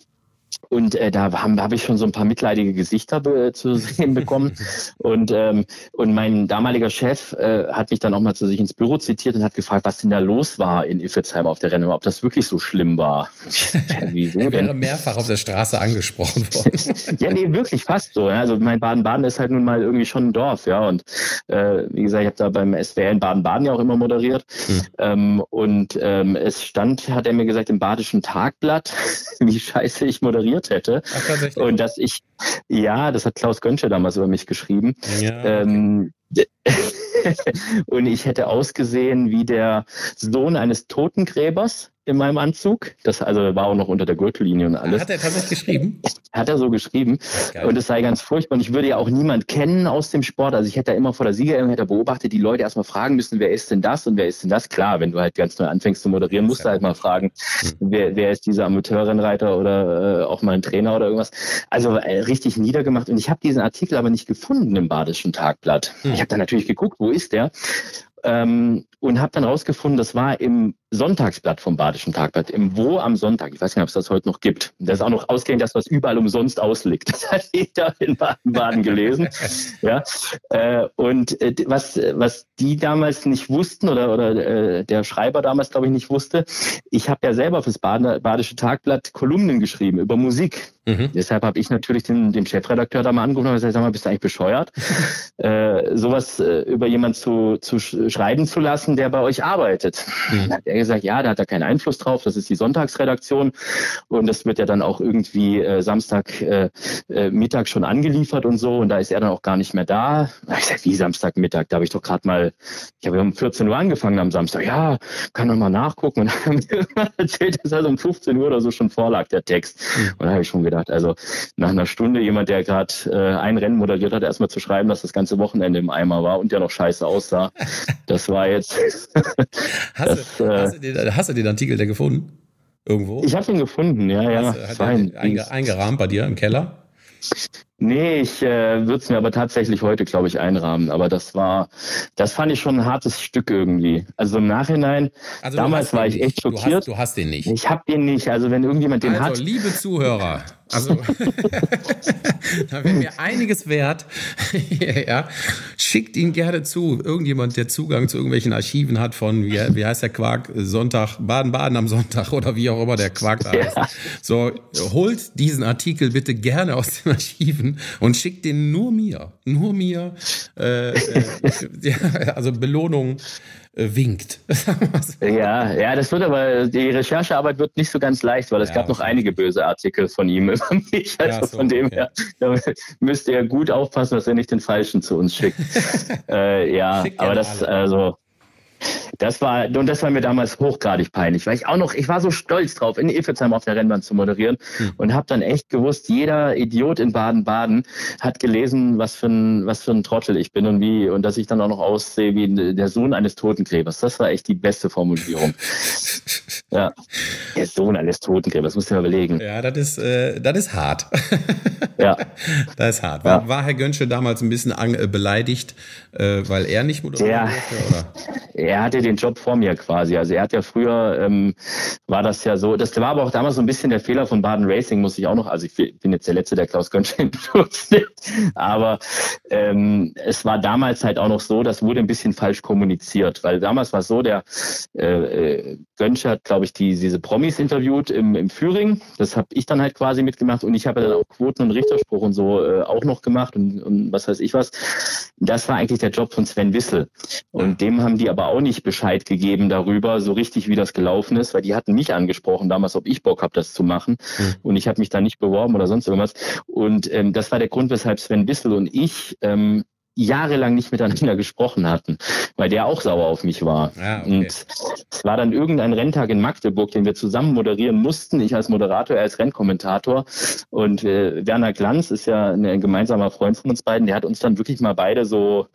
Speaker 1: und äh, da habe hab ich schon so ein paar mitleidige Gesichter be zu sehen bekommen. und, ähm, und mein damaliger Chef äh, hat mich dann auch mal zu sich ins Büro zitiert und hat gefragt, was denn da los war in Iffelsheim auf der Rennbahn, ob das wirklich so schlimm war.
Speaker 3: Wieso er wäre mehrfach auf der Straße angesprochen worden.
Speaker 1: ja, nee, wirklich fast so. Also mein Baden-Baden ist halt nun mal irgendwie schon ein Dorf, ja. Und äh, wie gesagt, ich habe da beim SWR in Baden-Baden ja auch immer moderiert. Hm. Ähm, und ähm, es stand, hat er mir gesagt, im Badischen Tagblatt, wie scheiße ich moderiert hätte. Ach, und dass ich, ja, das hat Klaus Gönsche damals über mich geschrieben. Ja, okay. ähm, und ich hätte ausgesehen wie der Sohn eines Totengräbers in meinem Anzug. Das also war auch noch unter der Gürtellinie und alles.
Speaker 3: Hat er tatsächlich geschrieben?
Speaker 1: Hat er so geschrieben. Geil. Und es sei ganz furchtbar. Und ich würde ja auch niemand kennen aus dem Sport. Also ich hätte da immer vor der Siegerehrung hätte beobachtet, die Leute erstmal fragen müssen, wer ist denn das und wer ist denn das? Klar, wenn du halt ganz neu anfängst zu moderieren, musst du halt mal fragen, hm. wer, wer ist dieser Amateurrennreiter oder äh, auch mal ein Trainer oder irgendwas. Also äh, richtig niedergemacht. Und ich habe diesen Artikel aber nicht gefunden im Badischen Tagblatt. Hm. Ich habe dann natürlich geguckt, wo ist der? Ähm, und habe dann rausgefunden, das war im Sonntagsblatt vom Badischen Tagblatt, im Wo am Sonntag. Ich weiß nicht, ob es das heute noch gibt. Das ist auch noch ausgehend, dass was überall umsonst ausliegt. Das hat jeder in Baden-Baden gelesen. ja. Äh, und äh, was, was die damals nicht wussten oder, oder äh, der Schreiber damals, glaube ich, nicht wusste, ich habe ja selber fürs Bad Badische Tagblatt Kolumnen geschrieben über Musik. Mhm. Deshalb habe ich natürlich den, den Chefredakteur da mal angerufen und gesagt, sag mal, bist du eigentlich bescheuert, sowas über jemand zu, zu schreiben zu lassen, der bei euch arbeitet. Mhm. Dann hat er gesagt, ja, da hat er keinen Einfluss drauf, das ist die Sonntagsredaktion und das wird ja dann auch irgendwie äh, Samstag äh, äh, Mittag schon angeliefert und so und da ist er dann auch gar nicht mehr da. Da ich gesagt, wie Samstagmittag? Da habe ich doch gerade mal, ich habe um 14 Uhr angefangen am Samstag. Ja, kann doch mal nachgucken. Und dann haben erzählt, dass also um 15 Uhr oder so schon vorlag, der Text. Mhm. Und da habe ich schon gedacht, also nach einer Stunde jemand, der gerade äh, ein Rennen moderiert hat, erstmal zu schreiben, dass das ganze Wochenende im Eimer war und der noch scheiße aussah. Das war jetzt.
Speaker 3: hast, das, du, äh, hast, du den, hast, du den, Artikel da gefunden? Irgendwo?
Speaker 1: Ich habe ihn gefunden, ja, ja.
Speaker 3: Hast, hat einge, eingerahmt bei dir im Keller?
Speaker 1: Nee, ich äh, würde es mir aber tatsächlich heute, glaube ich, einrahmen. Aber das war, das fand ich schon ein hartes Stück irgendwie. Also im Nachhinein, also damals war ich echt schockiert. Du
Speaker 3: hast, du hast den nicht.
Speaker 1: Ich habe den nicht. Also wenn irgendjemand den
Speaker 3: also,
Speaker 1: hat.
Speaker 3: Liebe Zuhörer, also da wäre mir einiges wert. ja, schickt ihn gerne zu. Irgendjemand, der Zugang zu irgendwelchen Archiven hat von, wie, wie heißt der Quark, Sonntag, Baden-Baden am Sonntag oder wie auch immer der Quark da ist. Ja. So, holt diesen Artikel bitte gerne aus den Archiven und schickt den nur mir. Nur mir. Äh, äh, ja, also Belohnung winkt.
Speaker 1: ja, ja, das wird aber, die Recherchearbeit wird nicht so ganz leicht, weil es ja, gab noch einige böse Artikel von ihm über mich. Also ja, so, von dem okay. her, da müsst ihr gut aufpassen, dass er nicht den Falschen zu uns schickt. äh, ja, aber das, alle. also, das war, und das war mir damals hochgradig peinlich, weil ich auch noch, ich war so stolz drauf, in Iffelsheim auf der Rennbahn zu moderieren hm. und habe dann echt gewusst, jeder Idiot in Baden-Baden hat gelesen, was für ein, was für ein Trottel ich bin und wie, und dass ich dann auch noch aussehe wie der Sohn eines Totengräbers. Das war echt die beste Formulierung. ja. Der Sohn eines Totengräbers, musst du dir mal überlegen.
Speaker 3: Ja, das ist, äh, das ist hart.
Speaker 1: ja.
Speaker 3: Das ist hart. War, ja. war Herr Gönsche damals ein bisschen äh, beleidigt, äh, weil er nicht moderieren
Speaker 1: durfte, oder? Er hatte den Job vor mir quasi. Also er hat ja früher, ähm, war das ja so, das war aber auch damals so ein bisschen der Fehler von Baden Racing, muss ich auch noch, also ich bin jetzt der Letzte, der Klaus Gönschen aber ähm, es war damals halt auch noch so, das wurde ein bisschen falsch kommuniziert, weil damals war es so, der äh, äh Gönsch hat, glaube ich, die, diese Promis interviewt im, im Führing, das habe ich dann halt quasi mitgemacht und ich habe dann auch Quoten und Richterspruch und so äh, auch noch gemacht und, und was weiß ich was. Das war eigentlich der Job von Sven Wissel und dem haben die aber auch nicht Bescheid Bescheid gegeben darüber, so richtig wie das gelaufen ist, weil die hatten mich angesprochen damals, ob ich Bock habe, das zu machen. Mhm. Und ich habe mich da nicht beworben oder sonst irgendwas. Und ähm, das war der Grund, weshalb Sven Bissel und ich ähm, jahrelang nicht miteinander gesprochen hatten, weil der auch sauer auf mich war. Ja, okay. Und es war dann irgendein Renntag in Magdeburg, den wir zusammen moderieren mussten, ich als Moderator, er als Rennkommentator. Und äh, Werner Glanz ist ja ein gemeinsamer Freund von uns beiden, der hat uns dann wirklich mal beide so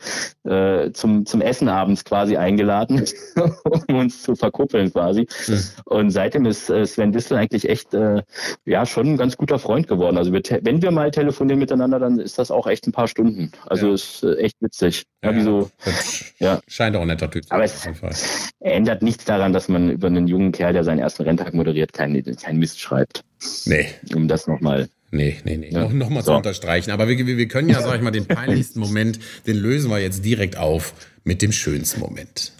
Speaker 1: äh, zum, zum Essen abends quasi eingeladen, um uns zu verkuppeln quasi. Mhm. Und seitdem ist äh, Sven Distel eigentlich echt äh, ja schon ein ganz guter Freund geworden. Also wir wenn wir mal telefonieren miteinander, dann ist das auch echt ein paar Stunden. Also ja. es äh, echt witzig. Ja,
Speaker 3: Ja,
Speaker 1: so, ja.
Speaker 3: Scheint auch ein netter Typ zu
Speaker 1: Aber
Speaker 3: sein. Fall.
Speaker 1: es ändert nichts daran, dass man über einen jungen Kerl, der seinen ersten Renntag moderiert, keinen kein Mist schreibt.
Speaker 3: Nee.
Speaker 1: Um das nochmal.
Speaker 3: Nee, nee, nee.
Speaker 1: Ja.
Speaker 3: Noch, noch mal zu
Speaker 1: So.
Speaker 3: unterstreichen. Aber wir, wir wir können ja, sag ich mal, den peinlichsten Moment, den lösen wir jetzt direkt auf mit dem schönsten Moment.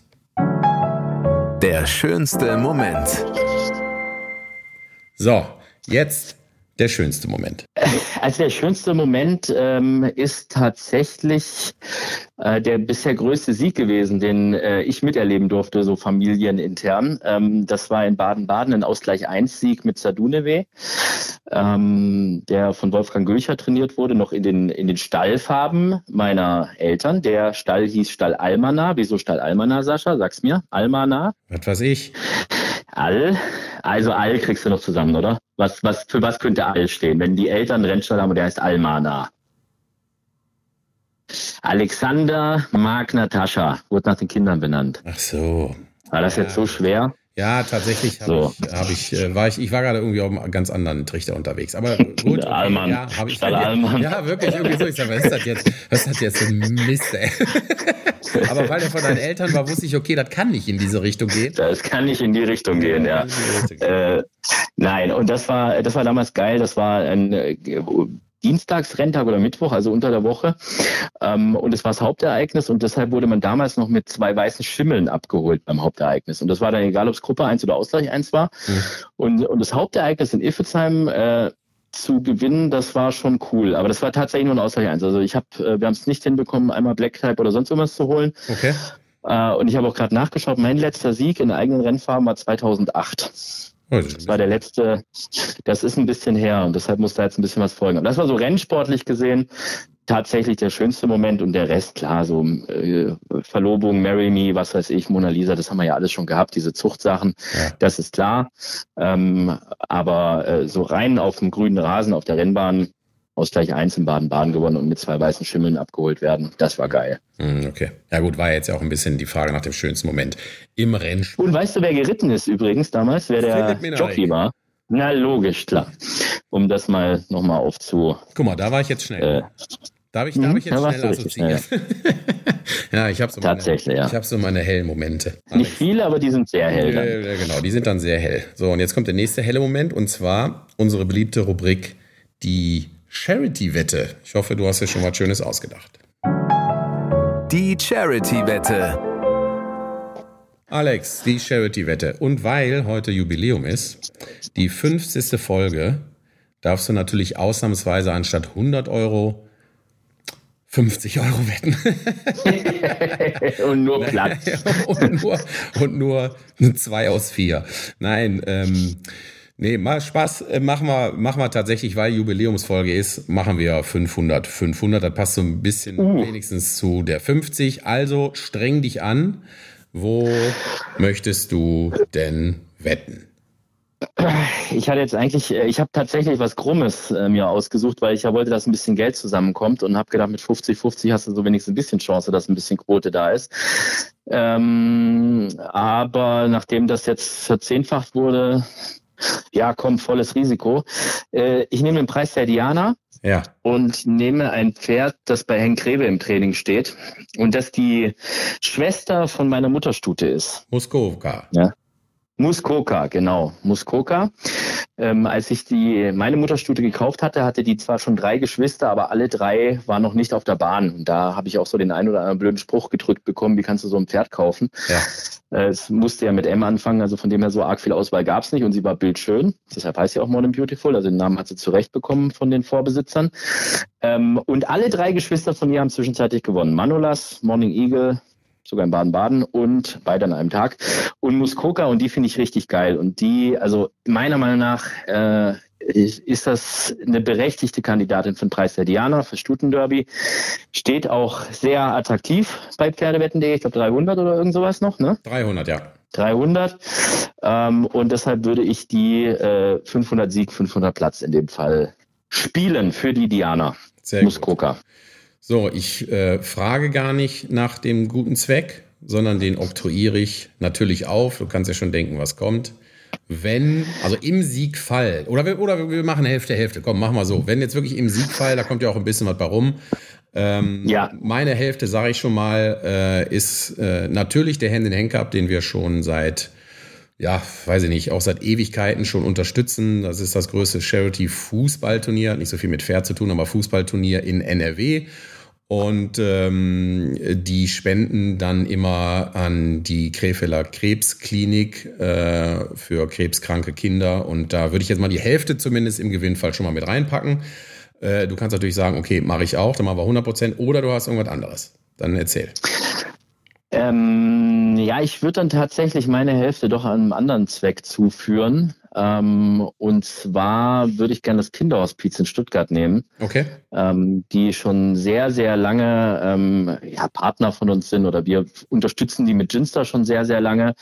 Speaker 2: Der schönste Moment.
Speaker 3: So, jetzt der schönste Moment.
Speaker 1: Also der schönste Moment ähm, ist tatsächlich äh, der bisher größte Sieg gewesen, den äh, ich miterleben durfte, so familienintern. Ähm, das war in Baden-Baden ein Ausgleich 1-Sieg mit Sadunewe, ähm, der von Wolfgang Gülcher trainiert wurde, noch in den, in den Stallfarben meiner Eltern. Der Stall hieß Stall Almana. Wieso Stall Almana, Sascha? Sag's mir. Almana.
Speaker 3: Was weiß ich?
Speaker 1: All. Also All kriegst du noch zusammen, oder? Was, was, für was könnte All stehen? Wenn die Eltern einen Rennstall haben und der heißt Almana. Alexander Mark Natascha wurde nach den Kindern benannt.
Speaker 3: Ach so.
Speaker 1: War das jetzt so schwer?
Speaker 3: Ja, tatsächlich habe
Speaker 1: So.
Speaker 3: ich, hab ich, äh, war ich, ich war gerade irgendwie auf einem ganz anderen Trichter unterwegs. Aber gut, okay,
Speaker 1: Allmann.
Speaker 3: ja, habe ich
Speaker 1: Allmann.
Speaker 3: Ja, wirklich, irgendwie so. Ich sag, was ist das jetzt? Was ist das jetzt für ein Mist, ey? Aber weil der von deinen Eltern war, wusste ich, okay, das kann nicht in diese Richtung gehen.
Speaker 1: Das kann nicht in die Richtung gehen, ja. Äh, nein, und das war, das war damals geil. Das war ein Dienstagsrenntag oder Mittwoch, also unter der Woche. Ähm, und es war das Hauptereignis und deshalb wurde man damals noch mit zwei weißen Schimmeln abgeholt beim Hauptereignis. Und das war dann egal, ob es Gruppe 1 oder Ausgleich 1 war. Und, und das Hauptereignis in Iffelsheim äh, zu gewinnen, das war schon cool. Aber das war tatsächlich nur ein Ausgleich 1. Also ich habe, äh, wir haben es nicht hinbekommen, einmal Black Type oder sonst irgendwas zu holen.
Speaker 3: Okay.
Speaker 1: Äh, und ich habe auch gerade nachgeschaut, mein letzter Sieg in eigenen Rennfarben war 2008. Das war der letzte, das ist ein bisschen her und deshalb muss da jetzt ein bisschen was folgen. Aber das war so rennsportlich gesehen tatsächlich der schönste Moment und der Rest, klar, so äh, Verlobung, Marry Me, was weiß ich, Mona Lisa, das haben wir ja alles schon gehabt, diese Zuchtsachen, das ist klar. Ähm, aber äh, so rein auf dem grünen Rasen auf der Rennbahn, Ausgleich 1 in Baden-Baden gewonnen und mit zwei weißen Schimmeln abgeholt werden, das war geil.
Speaker 3: Hm, Okay. Ja gut, war jetzt ja auch ein bisschen die Frage nach dem schönsten Moment im Rennsport.
Speaker 1: Und weißt du, wer geritten ist übrigens damals? Wer der. Jockey war? Na, logisch, klar. Um das mal nochmal aufzu.
Speaker 3: Guck mal, da war ich jetzt schnell.
Speaker 1: Äh,
Speaker 3: Darf ich, darf
Speaker 1: Mhm,
Speaker 3: ich jetzt
Speaker 1: da
Speaker 3: schnell assoziieren? ja, ich habe so, meine-
Speaker 1: Tatsächlich, ja.
Speaker 3: ich hab so meine hellen Momente.
Speaker 1: Nicht viele, aber die sind sehr hell. Dann.
Speaker 3: ja, genau, die sind dann sehr hell. So, und jetzt kommt der nächste helle Moment und zwar unsere beliebte Rubrik, die Charity-Wette. Ich hoffe, du hast dir schon was Schönes ausgedacht.
Speaker 2: Die Charity-Wette.
Speaker 3: Alex, die Charity-Wette. Und weil heute Jubiläum ist, die 50. Folge, darfst du natürlich ausnahmsweise anstatt 100 Euro 50 Euro wetten.
Speaker 1: und nur Platz.
Speaker 3: und, nur, und nur eine 2 aus 4. Nein, ähm, nee, mal Spaß äh, machen wir, machen wir tatsächlich, weil Jubiläumsfolge ist, machen wir 500. 500, das passt so ein bisschen wenigstens zu der 50. Also streng dich an. Wo möchtest du denn wetten?
Speaker 1: Ich hatte jetzt eigentlich, äh, ich habe tatsächlich was Krummes äh, mir ausgesucht, weil ich ja wollte, dass ein bisschen Geld zusammenkommt und habe gedacht, mit 50-50 hast du so wenigstens ein bisschen Chance, dass ein bisschen Quote da ist. Ähm, aber nachdem das jetzt verzehnfacht wurde, ja, komm, volles Risiko. Äh, ich nehme den Preis der Diana.
Speaker 3: Ja.
Speaker 1: und nehme ein Pferd, das bei Henk Grebe im Training steht und das die Schwester von meiner Mutterstute ist.
Speaker 3: Muskowka.
Speaker 1: Ja. Muskoka, genau, Muskoka. Ähm, als ich die meine Mutterstute gekauft hatte, hatte die zwar schon drei Geschwister, aber alle drei waren noch nicht auf der Bahn. Und da habe ich auch so den einen oder anderen blöden Spruch gedrückt bekommen, wie kannst du so ein Pferd kaufen?
Speaker 3: Ja.
Speaker 1: Äh, es musste ja mit M anfangen, also von dem her so arg viel Auswahl gab es nicht und sie war bildschön. Deshalb heißt sie auch Modern Beautiful, also den Namen hat sie zurecht bekommen von den Vorbesitzern. Ähm, und alle drei Geschwister von ihr haben zwischenzeitlich gewonnen. Manolas, Morning Eagle, sogar in Baden-Baden und beide an einem Tag. Und Muskoka, und die finde ich richtig geil. Und die, also meiner Meinung nach, äh, ist das eine berechtigte Kandidatin für den Preis der Diana, für Stutenderby. Steht auch sehr attraktiv bei Pferdewetten.de, ich glaube 300 oder irgend sowas noch, ne?
Speaker 3: 300, ja.
Speaker 1: 300. Ähm, und deshalb würde ich die äh, 500 Sieg, 500 Platz in dem Fall spielen für die Diana.
Speaker 3: Sehr
Speaker 1: Muskoka.
Speaker 3: So, ich äh, frage gar nicht nach dem guten Zweck, sondern den oktroyiere ich natürlich auf. Du kannst ja schon denken, was kommt. Wenn, also im Siegfall, oder wir, oder wir machen Hälfte, Hälfte, komm, machen wir so. Wenn jetzt wirklich im Siegfall, da kommt ja auch ein bisschen was bei rum, Ähm, ja. Meine Hälfte, sage ich schon mal, äh, ist äh, natürlich der Hand in Hand Cup, den wir schon seit ja, weiß ich nicht, auch seit Ewigkeiten schon unterstützen. Das ist das größte Charity-Fußballturnier, hat nicht so viel mit Fair zu tun, aber Fußballturnier in NRW. Und ähm, die spenden dann immer an die Krefelder Krebsklinik äh, für krebskranke Kinder. Und da würde ich jetzt mal die Hälfte zumindest im Gewinnfall schon mal mit reinpacken. Äh, du kannst natürlich sagen, okay, mache ich auch, dann machen wir 100 Prozent. Oder du hast irgendwas anderes. Dann erzähl.
Speaker 1: Ähm, ja, ich würde dann tatsächlich meine Hälfte doch einem anderen Zweck zuführen. Ähm, und zwar würde ich gerne das Kinderhospiz in Stuttgart nehmen.
Speaker 3: Okay.
Speaker 1: Ähm, die schon sehr, sehr lange ähm, ja, Partner von uns sind oder wir unterstützen die mit Ginster schon sehr, sehr lange,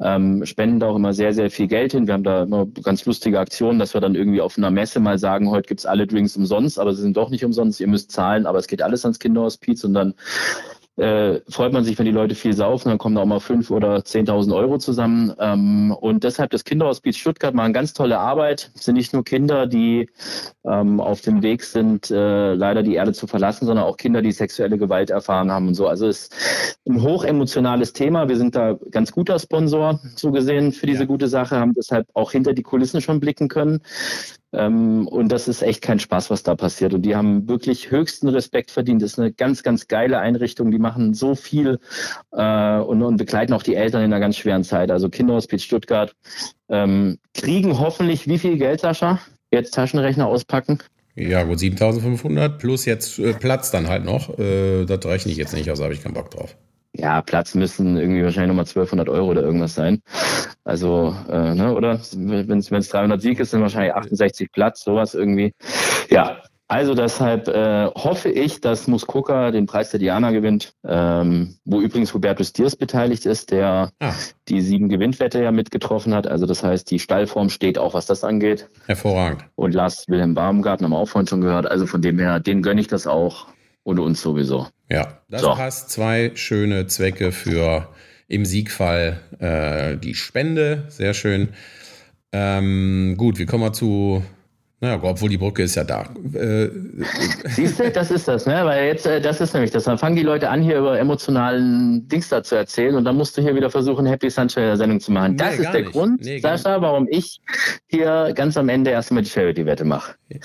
Speaker 1: ähm, spenden da auch immer sehr, sehr viel Geld hin. Wir haben da immer ganz lustige Aktionen, dass wir dann irgendwie auf einer Messe mal sagen, heute gibt's alle Drinks umsonst, aber sie sind doch nicht umsonst, ihr müsst zahlen, aber es geht alles ans Kinderhospiz und dann äh, freut man sich, wenn die Leute viel saufen, dann kommen da auch mal fünf oder 10.000 Euro zusammen. Ähm, und deshalb das Kinderhospiz Stuttgart machen ganz tolle Arbeit. Es sind nicht nur Kinder, die ähm, auf dem Weg sind, äh, leider die Erde zu verlassen, sondern auch Kinder, die sexuelle Gewalt erfahren haben und so. Also es ist ein hochemotionales Thema. Wir sind da ganz guter Sponsor, so gesehen, für diese ja. gute Sache, haben deshalb auch hinter die Kulissen schon blicken können. Ähm, und das ist echt kein Spaß, was da passiert. Und die haben wirklich höchsten Respekt verdient. Das ist eine ganz, ganz geile Einrichtung. Die machen so viel äh, und, und begleiten auch die Eltern in einer ganz schweren Zeit. Also Kinderhospiz Stuttgart ähm, kriegen hoffentlich wie viel Geld, Sascha? Jetzt Taschenrechner auspacken.
Speaker 3: Ja, gut, 7500 plus jetzt äh, Platz dann halt noch. Äh, das rechne ich jetzt nicht, also habe ich keinen Bock drauf
Speaker 1: ja, Platz müssen irgendwie wahrscheinlich nochmal 1200 Euro oder irgendwas sein. Also, äh, ne, oder? Wenn es 300 Sieg ist, sind wahrscheinlich 68 Platz, sowas irgendwie. Ja, also deshalb äh, hoffe ich, dass Muskoka den Preis der Diana gewinnt, ähm, wo übrigens Hubertus Diers beteiligt ist, der ah. die sieben Gewinnwette ja mitgetroffen hat. Also das heißt, die Stallform steht auch, was das angeht.
Speaker 3: Hervorragend.
Speaker 1: Und Lars Wilhelm Baumgarten haben wir auch vorhin schon gehört. Also von dem her, den gönne ich das auch und uns sowieso.
Speaker 3: Ja, das so. passt. Zwei schöne Zwecke für im Siegfall äh, die Spende. Sehr schön. Ähm, gut, wir kommen mal zu naja, obwohl die Brücke ist ja da. Äh,
Speaker 1: Siehst du, das ist das, ne? Weil jetzt, äh, das ist nämlich das. Dann fangen die Leute an, hier über emotionalen Dings da zu erzählen und dann musst du hier wieder versuchen, Happy Sunshine Sendung zu machen. Das nee, ist der nicht. Grund, nee, Sascha, warum ich hier ganz am Ende erstmal die Charity-Wette mache. Ja.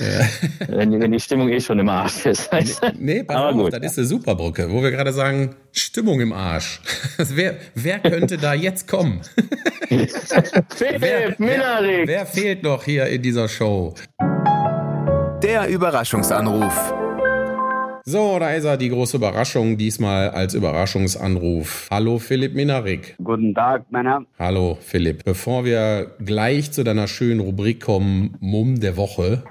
Speaker 1: wenn, wenn, die Stimmung eh schon im Arsch ist.
Speaker 3: Weißt du? Nee, pass Aber auf, gut. das ist eine super Brücke, wo wir gerade sagen, Stimmung im Arsch. wer, wer könnte da jetzt kommen?
Speaker 1: Philipp wer, wer,
Speaker 3: wer fehlt noch hier in dieser Show?
Speaker 2: Der Überraschungsanruf.
Speaker 3: So, da ist er, die große Überraschung, diesmal als Überraschungsanruf. Hallo Philipp Minarik.
Speaker 15: Guten Tag, Männer.
Speaker 3: Hallo Philipp. Bevor wir gleich zu deiner schönen Rubrik kommen, Mumm der Woche,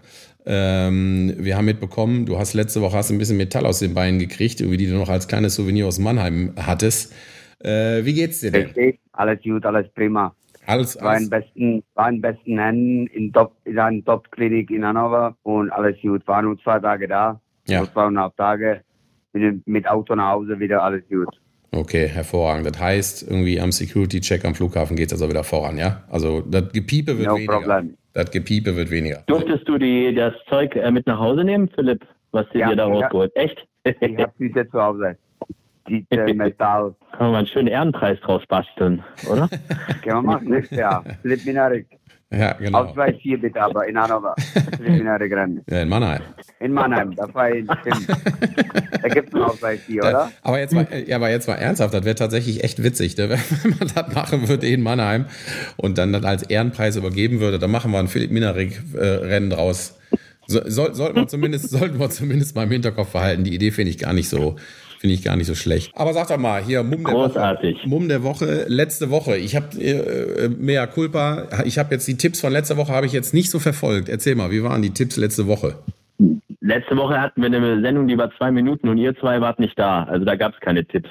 Speaker 3: ähm, wir haben mitbekommen, du hast letzte Woche hast ein bisschen Metall aus den Beinen gekriegt, irgendwie die du noch als kleines Souvenir aus Mannheim hattest. Äh, wie geht's dir denn?
Speaker 15: Alles gut, alles prima. Alles, alles. War in besten, war in besten Händen in, Top, in einer Top-Klinik in Hannover und alles gut. War nur zwei Tage da. Ja. Nur zweieinhalb Tage. Mit, mit Auto nach Hause wieder alles gut.
Speaker 3: Okay, hervorragend. Das heißt, irgendwie am Security-Check am Flughafen geht es also wieder voran, ja? Also das Gepiepe wird no weniger. Problem. Das Gepiepe wird weniger.
Speaker 1: Durftest du die, das Zeug äh, mit nach Hause nehmen, Philipp? Was du ja, dir da rausgeholt? Echt?
Speaker 15: Ich habe es jetzt zu Hause. DJ Metall.
Speaker 1: Kann man mal einen schönen Ehrenpreis draus basteln, oder?
Speaker 15: Können wir machen, nächstes Jahr. Philipp Minarik.
Speaker 3: Ja, genau.
Speaker 15: Ausweis hier bitte, aber in Hannover. Minarik rennen.
Speaker 3: Ja, in Mannheim.
Speaker 15: In Mannheim, da war ich, Da gibt es einen Ausweis hier, da, oder?
Speaker 3: Aber jetzt mal, ja, aber jetzt mal ernsthaft, das wäre tatsächlich echt witzig, ne? wenn man das machen würde in Mannheim und dann das als Ehrenpreis übergeben würde, dann machen wir ein Philipp Minarik-Rennen äh, draus. So, soll, sollten, wir zumindest, sollten wir zumindest mal im Hinterkopf behalten. Die Idee finde ich gar nicht so, Finde ich gar nicht so schlecht. Aber sag doch mal, hier Mumm der
Speaker 1: Großartig.
Speaker 3: Woche. Mumm der Woche, letzte Woche. Ich habe äh, mehr Culpa. Ich habe jetzt die Tipps von letzter Woche habe ich jetzt nicht so verfolgt. Erzähl mal, wie waren die Tipps letzte Woche?
Speaker 1: Letzte Woche hatten wir eine Sendung, die war zwei Minuten und ihr zwei wart nicht da. Also da gab es keine Tipps,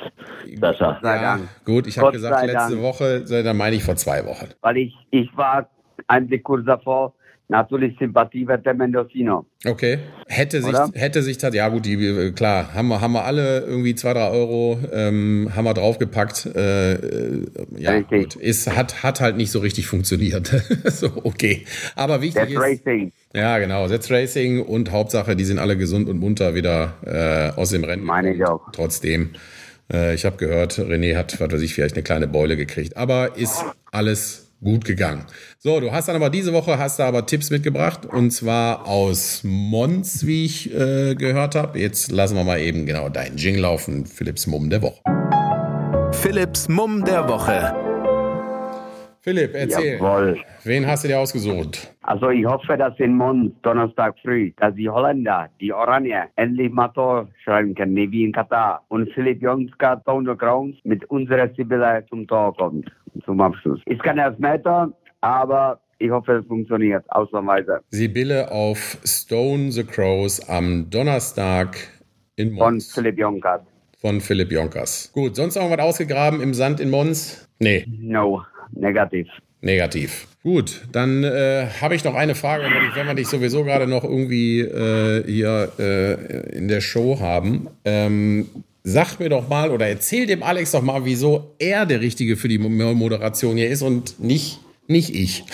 Speaker 1: Sascha.
Speaker 3: Ja, gut, ich habe gesagt letzte Dank. Woche, dann meine ich vor zwei Wochen.
Speaker 15: Weil ich, ich war eigentlich kurz davor, natürlich Sympathie der Mendocino.
Speaker 3: Okay. Hätte sich, hätte sich ja gut, die, äh, klar, haben wir, haben wir alle irgendwie zwei, drei Euro, ähm, haben wir draufgepackt. Äh, äh ja, richtig. gut. Ist, hat, hat halt nicht so richtig funktioniert. so, okay. Aber wichtig ist, Ja, genau. Setz Racing und Hauptsache, die sind alle gesund und munter wieder äh, aus dem Rennen.
Speaker 15: Meine ich auch.
Speaker 3: Trotzdem. Äh, ich habe gehört, René hat, was weiß ich, vielleicht eine kleine Beule gekriegt. Aber ist alles gut gegangen. So, du hast dann aber diese Woche hast du aber Tipps mitgebracht und zwar aus Mons, wie ich äh, gehört habe. Jetzt lassen wir mal eben genau deinen Jing laufen. Philips Mumm der Woche.
Speaker 2: Philips Mumm der Woche.
Speaker 3: Philipp, erzähl.
Speaker 15: Jawohl.
Speaker 3: Wen hast du dir ausgesucht?
Speaker 15: Also ich hoffe, dass in Mons Donnerstag früh, dass die Holländer, die Oranje, endlich mal Tor schreiben können, wie in Katar. Und Philipp Jonska, Tone Grounds mit unserer Sibylle zum Tor kommt, zum Abschluss. Ist kein Elfmeter, aber ich hoffe, es funktioniert, ausnahmsweise.
Speaker 3: Sibylle auf Stone the Crows am Donnerstag in Mons.
Speaker 15: Von Philipp Jonkas.
Speaker 3: Von Philipp Jonkas. Gut, sonst noch was ausgegraben im Sand in Mons? Nee.
Speaker 15: No, negativ.
Speaker 3: Negativ. Gut, dann äh, habe ich noch eine Frage, wenn wir dich sowieso gerade noch irgendwie äh, hier äh, in der Show haben. Ähm, sag mir doch mal oder erzähl dem Alex doch mal, wieso er der Richtige für die Moderation hier ist und nicht, nicht ich.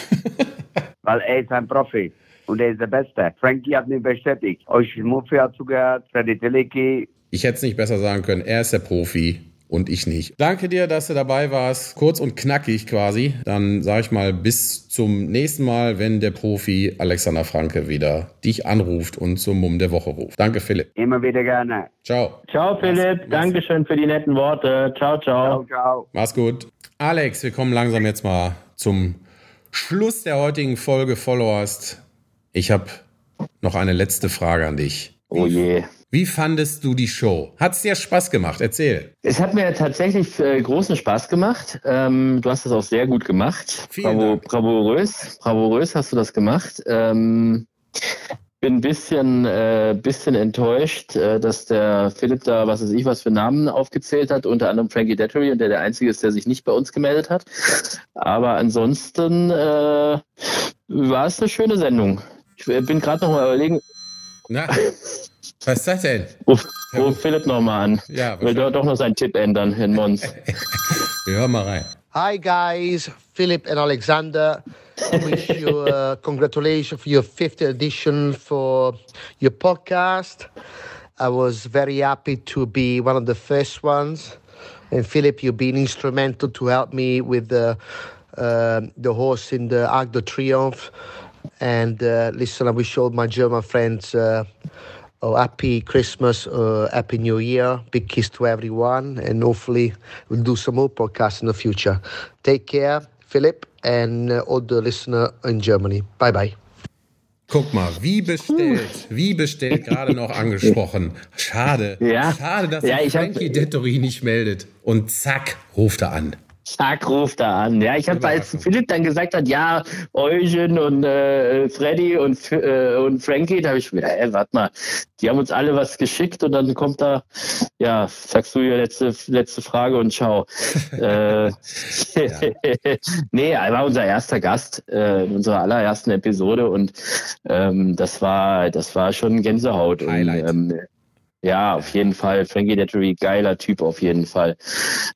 Speaker 15: Weil er ist ein Profi und er ist der Beste. Frankie hat mich bestätigt. Euch Muffi hat zugehört, Freddy Teleki.
Speaker 3: Ich hätte es nicht besser sagen können. Er ist der Profi und ich nicht. Danke dir, dass du dabei warst. Kurz und knackig quasi. Dann sage ich mal bis zum nächsten Mal, wenn der Profi Alexander Franke wieder dich anruft und zum Mumm der Woche ruft. Danke, Philipp.
Speaker 15: Immer wieder gerne.
Speaker 3: Ciao.
Speaker 1: Ciao, Philipp. Mach's, Dankeschön für die netten Worte. Ciao, ciao.
Speaker 15: Ciao, ciao.
Speaker 3: Mach's gut. Alex, wir kommen langsam jetzt mal zum Schluss der heutigen Folge Followers. Ich habe noch eine letzte Frage an dich.
Speaker 1: Oh je.
Speaker 3: Wie fandest du die Show? Hat es dir Spaß gemacht? Erzähl.
Speaker 1: Es hat mir tatsächlich äh, großen Spaß gemacht. Ähm, du hast das auch sehr gut gemacht.
Speaker 3: Vielen
Speaker 1: Bravo,
Speaker 3: Dank.
Speaker 1: bravourös, bravourös hast du das gemacht. Ähm, bin ein bisschen, äh, bisschen enttäuscht, äh, dass der Philipp da, was weiß ich, was für Namen aufgezählt hat, unter anderem Frankie Dettery und der der Einzige ist, der sich nicht bei uns gemeldet hat. Aber ansonsten äh, war es eine schöne Sendung. Ich äh, bin gerade noch mal überlegen,
Speaker 3: Na, was ist das denn?
Speaker 1: ruf, ruf Philipp noch mal an.
Speaker 3: Ja,
Speaker 1: Will dort doch noch seinen Tipp ändern in Mons.
Speaker 3: Wir hören mal rein.
Speaker 16: Hi guys, Philip and Alexander. I Wish you uh, congratulations for your 50th edition for your podcast. I was very happy to be one of the first ones. And Philip, you've been instrumental to help me with the uh, the horse in the Arc de Triomphe. And uh, listen, I wish all my German friends uh, a happy Christmas, uh, happy New Year, big kiss to everyone, and hopefully we'll do some more podcasts in the future. Take care, Philip, and uh, all the listener in Germany. Bye bye.
Speaker 3: Guck mal, wie bestellt, wie bestellt gerade noch angesprochen. Schade.
Speaker 1: Ja.
Speaker 3: Schade, dass
Speaker 1: Ja,
Speaker 3: sich
Speaker 1: ich hab-
Speaker 3: Frankie Dettori nicht meldet. Und zack, ruft er an.
Speaker 1: Zack, ruft er an. Ja, ich habe, als Philipp dann gesagt hat, ja, Eugen und äh, Freddy und, äh, und Frankie, da habe ich mir gedacht, ey, warte mal, die haben uns alle was geschickt und dann kommt da, ja, sagst du ja letzte, letzte Frage und ciao. äh, nee, er war unser erster Gast äh, in unserer allerersten Episode und ähm, das war, das war schon Gänsehaut.
Speaker 3: Highlight.
Speaker 1: Und, ähm, ja, auf jeden Fall. Frankie Dettery, geiler Typ auf jeden Fall.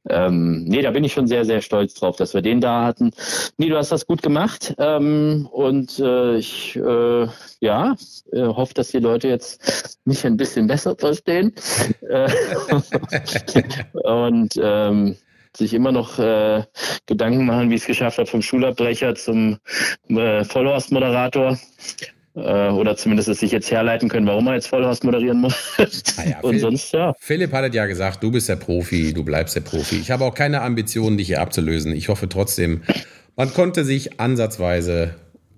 Speaker 1: Ähm, nee, da bin ich schon sehr, sehr stolz drauf, dass wir den da hatten. Nee, du hast das gut gemacht. Ähm, und äh, ich äh, ja, äh, hoffe, dass die Leute jetzt mich ein bisschen besser verstehen. Äh, und ähm, sich immer noch äh, Gedanken machen, wie ich es geschafft habe, vom Schulabbrecher zum äh, Vollhorst-Moderator. Äh, oder zumindest es sich jetzt herleiten können, warum er jetzt Vollhorst moderieren muss. Und
Speaker 3: Philipp-
Speaker 1: sonst, ja.
Speaker 3: Philipp hat es ja gesagt, du bist der Profi, du bleibst der Profi. Ich habe auch keine Ambitionen, dich hier abzulösen. Ich hoffe trotzdem, man konnte sich ansatzweise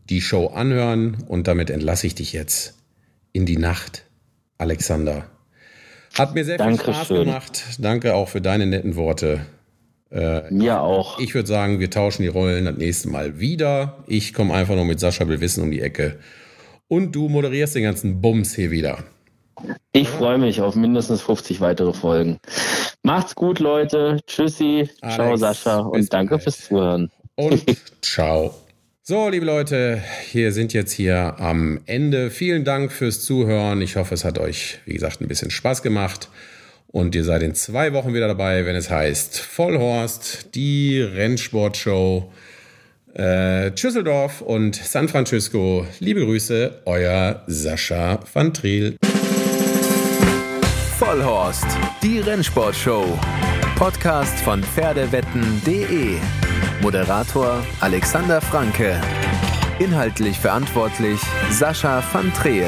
Speaker 3: die Show anhören und damit entlasse ich dich jetzt in die Nacht, Alexander. Hat mir sehr viel Spaß
Speaker 1: Dankeschön.
Speaker 3: gemacht. Danke auch für deine netten Worte. Äh,
Speaker 1: Mir auch.
Speaker 3: Ich würde sagen, wir tauschen die Rollen das nächste Mal wieder. Ich komme einfach nur mit Sascha Willwissen um die Ecke. Und du moderierst den ganzen Bums hier wieder.
Speaker 1: Ich freue mich auf mindestens 50 weitere Folgen. Macht's gut, Leute. Tschüssi. Ciao,
Speaker 3: Alex,
Speaker 1: Sascha. Und danke fürs Zuhören.
Speaker 3: Und ciao. So, liebe Leute, wir sind jetzt hier am Ende. Vielen Dank fürs Zuhören. Ich hoffe, es hat euch, wie gesagt, ein bisschen Spaß gemacht. Und ihr seid in zwei Wochen wieder dabei, wenn es heißt Vollhorst, die Rennsportshow. Äh, Düsseldorf und San Francisco. Liebe Grüße, euer Sascha van Triel.
Speaker 2: Vollhorst, die Rennsportshow. Podcast von Pferdewetten.de. Moderator Alexander Franke. Inhaltlich verantwortlich Sascha van Treel.